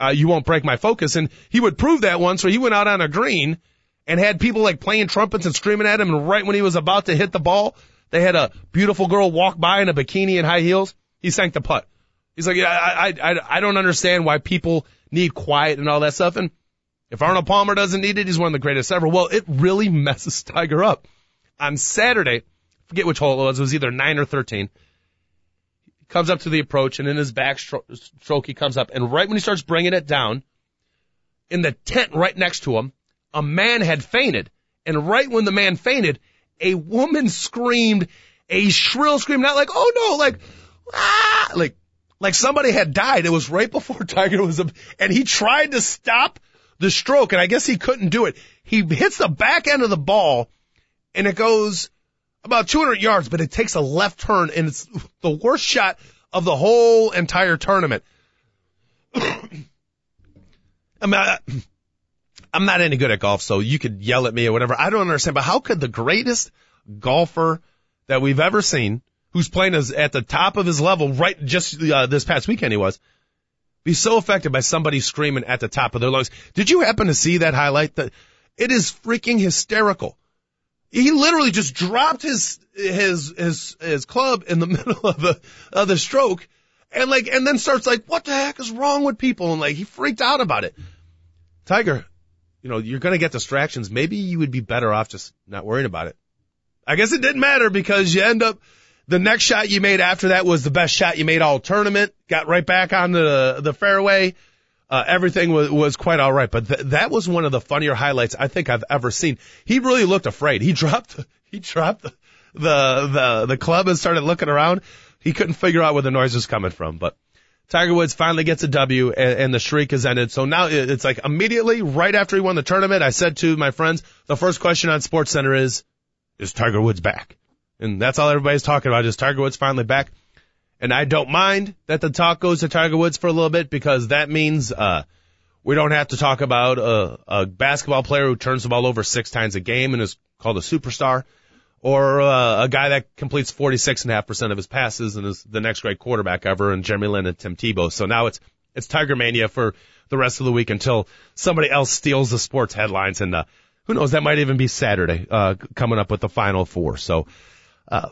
uh, you won't break my focus. And he would prove that once where he went out on a green and had people like playing trumpets and screaming at him. And right when he was about to hit the ball, they had a beautiful girl walk by in a bikini and high heels. He sank the putt. He's like, yeah, I, I, I don't understand why people need quiet and all that stuff. And if Arnold Palmer doesn't need it, he's one of the greatest ever. Well, it really messes Tiger up. On Saturday, forget which hole it was, it was either 9 or 13. He comes up to the approach and in his backstroke he comes up and right when he starts bringing it down, in the tent right next to him, a man had fainted. And right when the man fainted, a woman screamed a shrill scream, not like, oh no, like, ah, like, like somebody had died. It was right before Tiger was, and he tried to stop the stroke and I guess he couldn't do it. He hits the back end of the ball and it goes about 200 yards, but it takes a left turn and it's the worst shot of the whole entire tournament. I mean, I, I'm not any good at golf, so you could yell at me or whatever. I don't understand, but how could the greatest golfer that we've ever seen, who's playing as, at the top of his level, right just uh, this past weekend he was, be so affected by somebody screaming at the top of their lungs? Did you happen to see that highlight? That it is freaking hysterical. He literally just dropped his his his his club in the middle of the of the stroke, and like and then starts like, what the heck is wrong with people? And like he freaked out about it. Tiger, you know, you're to get distractions. Maybe you would be better off just not worrying about it. I guess it didn't matter because you end up, the next shot you made after that was the best shot you made all tournament, got right back on the, the fairway. Uh, everything was, was quite alright, but th- that was one of the funnier highlights I think I've ever seen. He really looked afraid. He dropped, he dropped the, the, the, the club and started looking around. He couldn't figure out where the noise was coming from, but Tiger Woods finally gets a W and, and the shriek is ended. So now it's like immediately right after he won the tournament, I said to my friends, the first question on SportsCenter is, is Tiger Woods back? And that's all everybody's talking about is Tiger Woods finally back. And I don't mind that the talk goes to Tiger Woods for a little bit because that means, uh, we don't have to talk about a, a basketball player who turns the ball over six times a game and is called a superstar or uh, a guy that completes 46.5% of his passes and is the next great quarterback ever, and Jeremy Lin and Tim Tebow. So now it's it's Tiger Mania for the rest of the week until somebody else steals the sports headlines, and uh, who knows, that might even be Saturday uh, coming up with the Final Four. So uh,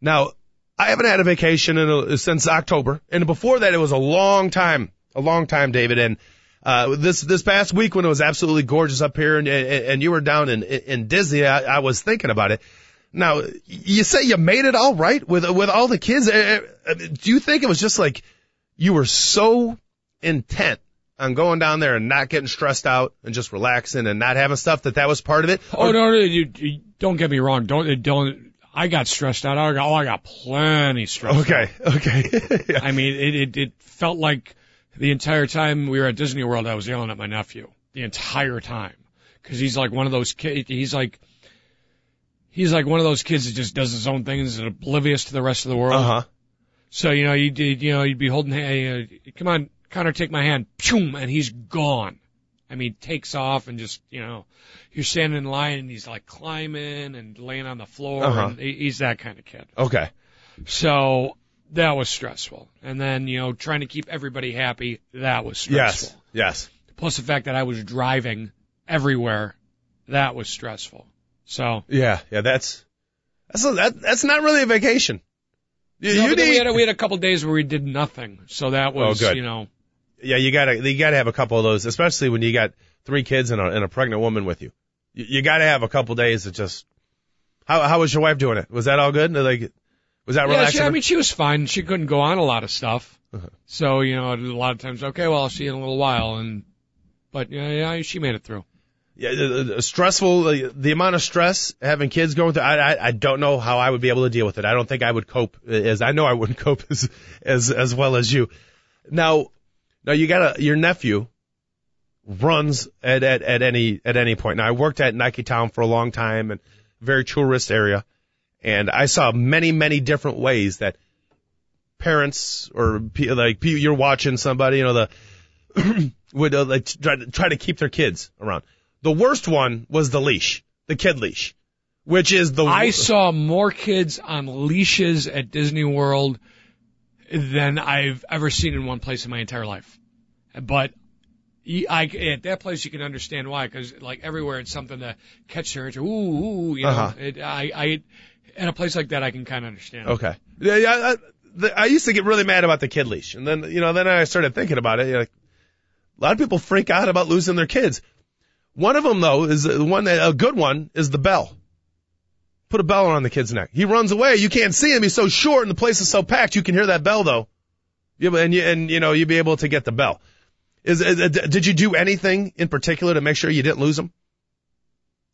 now I haven't had a vacation in a, since October, and before that it was a long time, a long time, David, and. Uh, this this past week when it was absolutely gorgeous up here and and you were down in in Disney, I, I was thinking about it. Now, you say you made it all right with with all the kids. Uh, uh, do you think it was just like you were so intent on going down there and not getting stressed out and just relaxing and not having stuff that that was part of it? Oh or, no, no, you, you, don't get me wrong. Don't don't. I got stressed out. I got, oh, I got plenty stressed. Okay, out. okay. yeah. I mean, it, it it felt like the entire time we were at Disney World, I was yelling at my nephew the entire time because he's like one of those kids. He's like he's like one of those kids that just does his own things and oblivious to the rest of the world. Uh huh. So you know, you did, you know, you'd be holding, hey, uh, come on, Connor, take my hand, Pshum, and he's gone. I mean, takes off and just, you know, you're standing in line and he's like climbing and laying on the floor. Uh-huh. And he's that kind of kid. Okay. So that was stressful. And then, you know, trying to keep everybody happy, that was stressful. Yes. Yes. Plus the fact that I was driving everywhere, that was stressful. So Yeah. Yeah. That's that's a, that, that's not really a vacation. You, No, you but we had a, we had a couple days where we did nothing. So that was, Oh, you know, yeah, you gotta you gotta have a couple of those, especially when you got three kids and a, and a pregnant woman with you. You, you gotta have a couple days of just. How how was your wife doing it? Was that all good? Like, was that yeah, relaxing? she, I mean, she was fine. She couldn't go on a lot of stuff. Uh-huh. So, you know, a lot of times, okay, well, I'll see you in a little while. And, but yeah, yeah, she made it through. yeah, stressful. The amount of stress having kids going through. I, I I don't know how I would be able to deal with it. I don't think I would cope as I know I wouldn't cope as as as well as you. Now, now you got a your nephew runs at at at any at any point. Now I worked at Nike Town for a long time and very tourist area, and I saw many many different ways that parents or like you're watching somebody, you know the would uh, like try to, try to keep their kids around. The worst one was the leash, the kid leash, which is the I saw more kids on leashes at Disney World than I've ever seen in one place in my entire life. But I, at that place, you can understand why, because like everywhere, it's something to catch their interest. Ooh, ooh, you know. Uh-huh. It, I, I, at a place like that, I can kind of understand. Okay. Yeah, yeah. I, the, I used to get really mad about the kid leash, and then you know, then I started thinking about it. You're like, a lot of people freak out about losing their kids. One of them though is one that a good one is the bell. Put a bell around the kid's neck. He runs away. You can't see him. He's so short, and the place is so packed. You can hear that bell though. Yeah, and you and you know you'd be able to get the bell. Is, is did you do anything in particular to make sure you didn't lose him?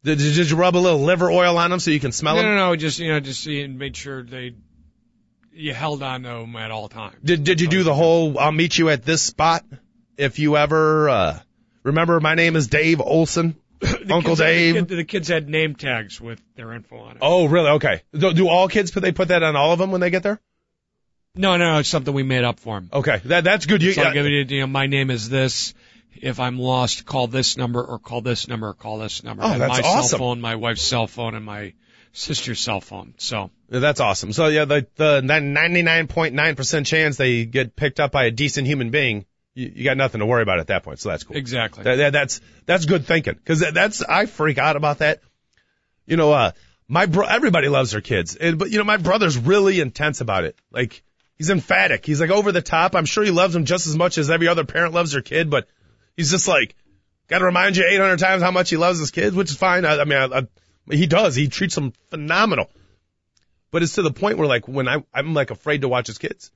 Did, you- did you rub a little liver oil on them so you can smell No, them? no, no. Just you know, just see and made sure they you held on to them at all times. Did did you do the whole I'll meet you at this spot if you ever uh remember my name is Dave Olson? The Uncle kids Dave. The, kid, the kids had name tags with their info on it. Oh, really? Okay. Do, do all kids put they put that on all of them when they get there? No, no, no. It's something we made up for them. Okay. That that's good. You, So I'll give you, know, my name is this. If I'm lost, call this number or call this number or call this number. Oh, and that's my awesome. cell phone, my wife's cell phone, and my sister's cell phone. So that's awesome. So yeah, the the 99.9% chance they get picked up by a decent human being, you, you got nothing to worry about at that point. So that's cool. exactly. That, that, that's that's good thinking because that's I freak out about that. You know, uh, my bro, everybody loves their kids, and but you know my brother's really intense about it. Like he's emphatic. He's like over the top. I'm sure he loves them just as much as every other parent loves their kid, but he's just like got to remind you 800 times how much he loves his kids, which is fine. I, I mean, I, I, he does. He treats them phenomenal. But it's to the point where like when I I'm like afraid to watch his kids,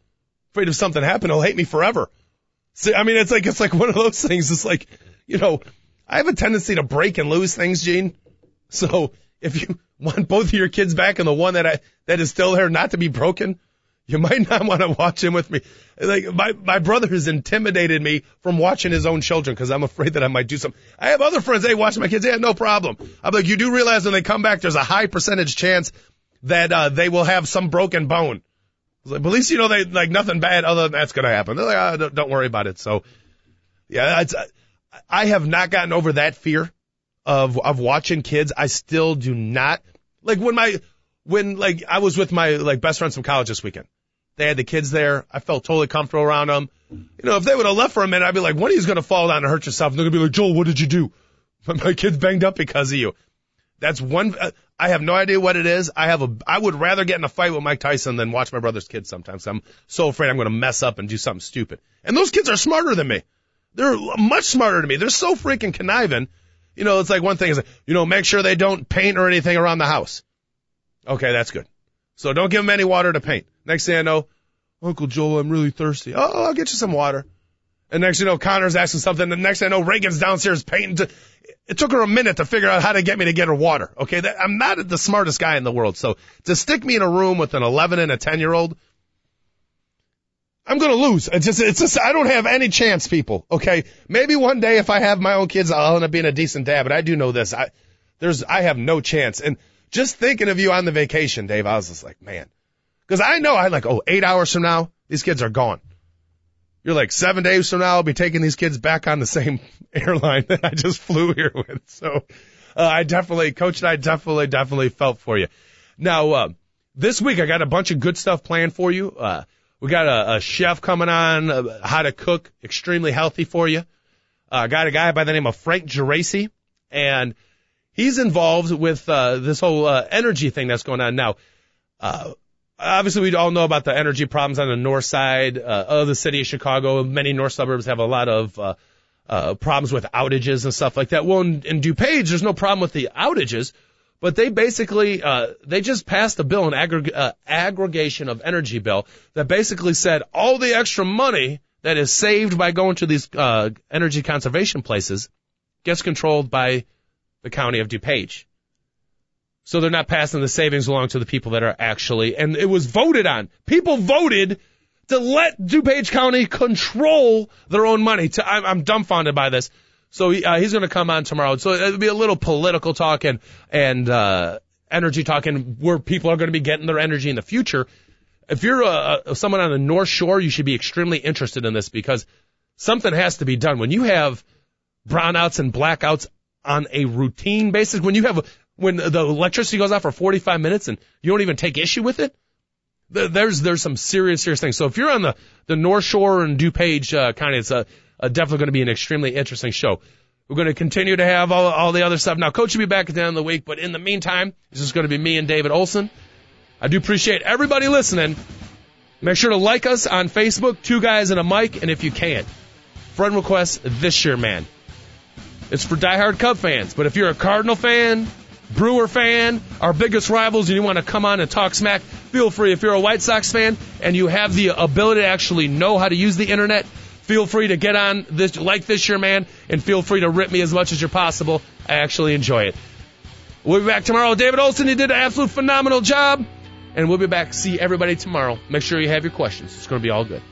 afraid if something happened, he'll hate me forever. See, I mean, it's like it's like one of those things. It's like, you know, I have a tendency to break and lose things, Gene. So if you want both of your kids back and the one that I that is still there not to be broken, you might not want to watch him with me. Like my my brother has intimidated me from watching his own children because I'm afraid that I might do something. I have other friends, they watch my kids. Yeah, no problem. I'm like, you do realize when they come back, there's a high percentage chance that uh, they will have some broken bone. Like, at least you know they like nothing bad other than that's going to happen. They're like, ah, don't, don't worry about it. So, yeah, it's, I have not gotten over that fear of of watching kids. I still do not like when my when like I was with my like best friends from college this weekend. They had the kids there. I felt totally comfortable around them. You know, if they would have left for a minute, I'd be like, one of you's gonna fall down and hurt yourself. And they're gonna be like, Joel, what did you do? My kid's banged up because of you. That's one. Uh, I have no idea what it is. I have a. I would rather get in a fight with Mike Tyson than watch my brother's kids. Sometimes I'm so afraid I'm going to mess up and do something stupid. And those kids are smarter than me. They're much smarter than me. They're so freaking conniving. You know, it's like one thing is, you know, make sure they don't paint or anything around the house. Okay, that's good. So don't give them any water to paint. Next thing I know, Uncle Joel, I'm really thirsty. Oh, I'll get you some water. And next you know, Connor's asking something. And next thing I know, Reagan's downstairs painting. To, it took her a minute to figure out how to get me to get her water. Okay, that, I'm not the smartest guy in the world. So to stick me in a room with an 11 and a 10 year old, I'm gonna lose. It's just, it's just, I don't have any chance, people. Okay, maybe one day if I have my own kids, I'll end up being a decent dad. But I do know this. I, there's, I have no chance. And just thinking of you on the vacation, Dave, I was just like, man, Because I know I like, oh, eight hours from now, these kids are gone. You're like seven days from now, I'll be taking these kids back on the same airline that I just flew here with. So, uh, I definitely, coach and I definitely, definitely felt for you. Now, uh, this week I got a bunch of good stuff planned for you. Uh, we got a, a chef coming on, uh, how to cook extremely healthy for you. I uh, got a guy by the name of Frank Geraci, and he's involved with uh, this whole uh, energy thing that's going on now. Uh, obviously, we all know about the energy problems on the north side uh, of the city of Chicago. Many north suburbs have a lot of uh, uh, problems with outages and stuff like that. Well, in, in DuPage, there's no problem with the outages, but they basically uh, they just passed a bill, an aggreg- uh, aggregation of energy bill that basically said all the extra money that is saved by going to these uh, energy conservation places gets controlled by the county of DuPage. So they're not passing the savings along to the people that are actually, and it was voted on. People voted to let DuPage County control their own money. To, I'm, I'm dumbfounded by this. So uh, he's going to come on tomorrow. So it'll be a little political talk and and uh, energy talk and where people are going to be getting their energy in the future if you're a, someone on the North Shore, you should be extremely interested in this because something has to be done. When you have brownouts and blackouts on a routine basis, when you have when the electricity goes out for 45 minutes and you don't even take issue with it, there's there's some serious serious things. So if you're on the the North Shore and DuPage uh, County, it's a, a definitely going to be an extremely interesting show. We're going to continue to have all all the other stuff. Now, Coach will be back at the end of the week, but in the meantime, this is going to be me and David Olson. I do appreciate everybody listening. Make sure to like us on Facebook, Two Guys and a Mic, and if you can, friend request this year, man. It's for diehard Cub fans, but if you're a Cardinal fan, Brewer fan, our biggest rivals, and you want to come on and talk smack, feel free. If you're a White Sox fan and you have the ability to actually know how to use the internet, feel free to get on this, like this year, man, and feel free to rip me as much as you're possible. I actually enjoy it. We'll be back tomorrow. David Olson, you did an absolute phenomenal job. And we'll be back. See everybody tomorrow. Make sure you have your questions. It's going to be all good.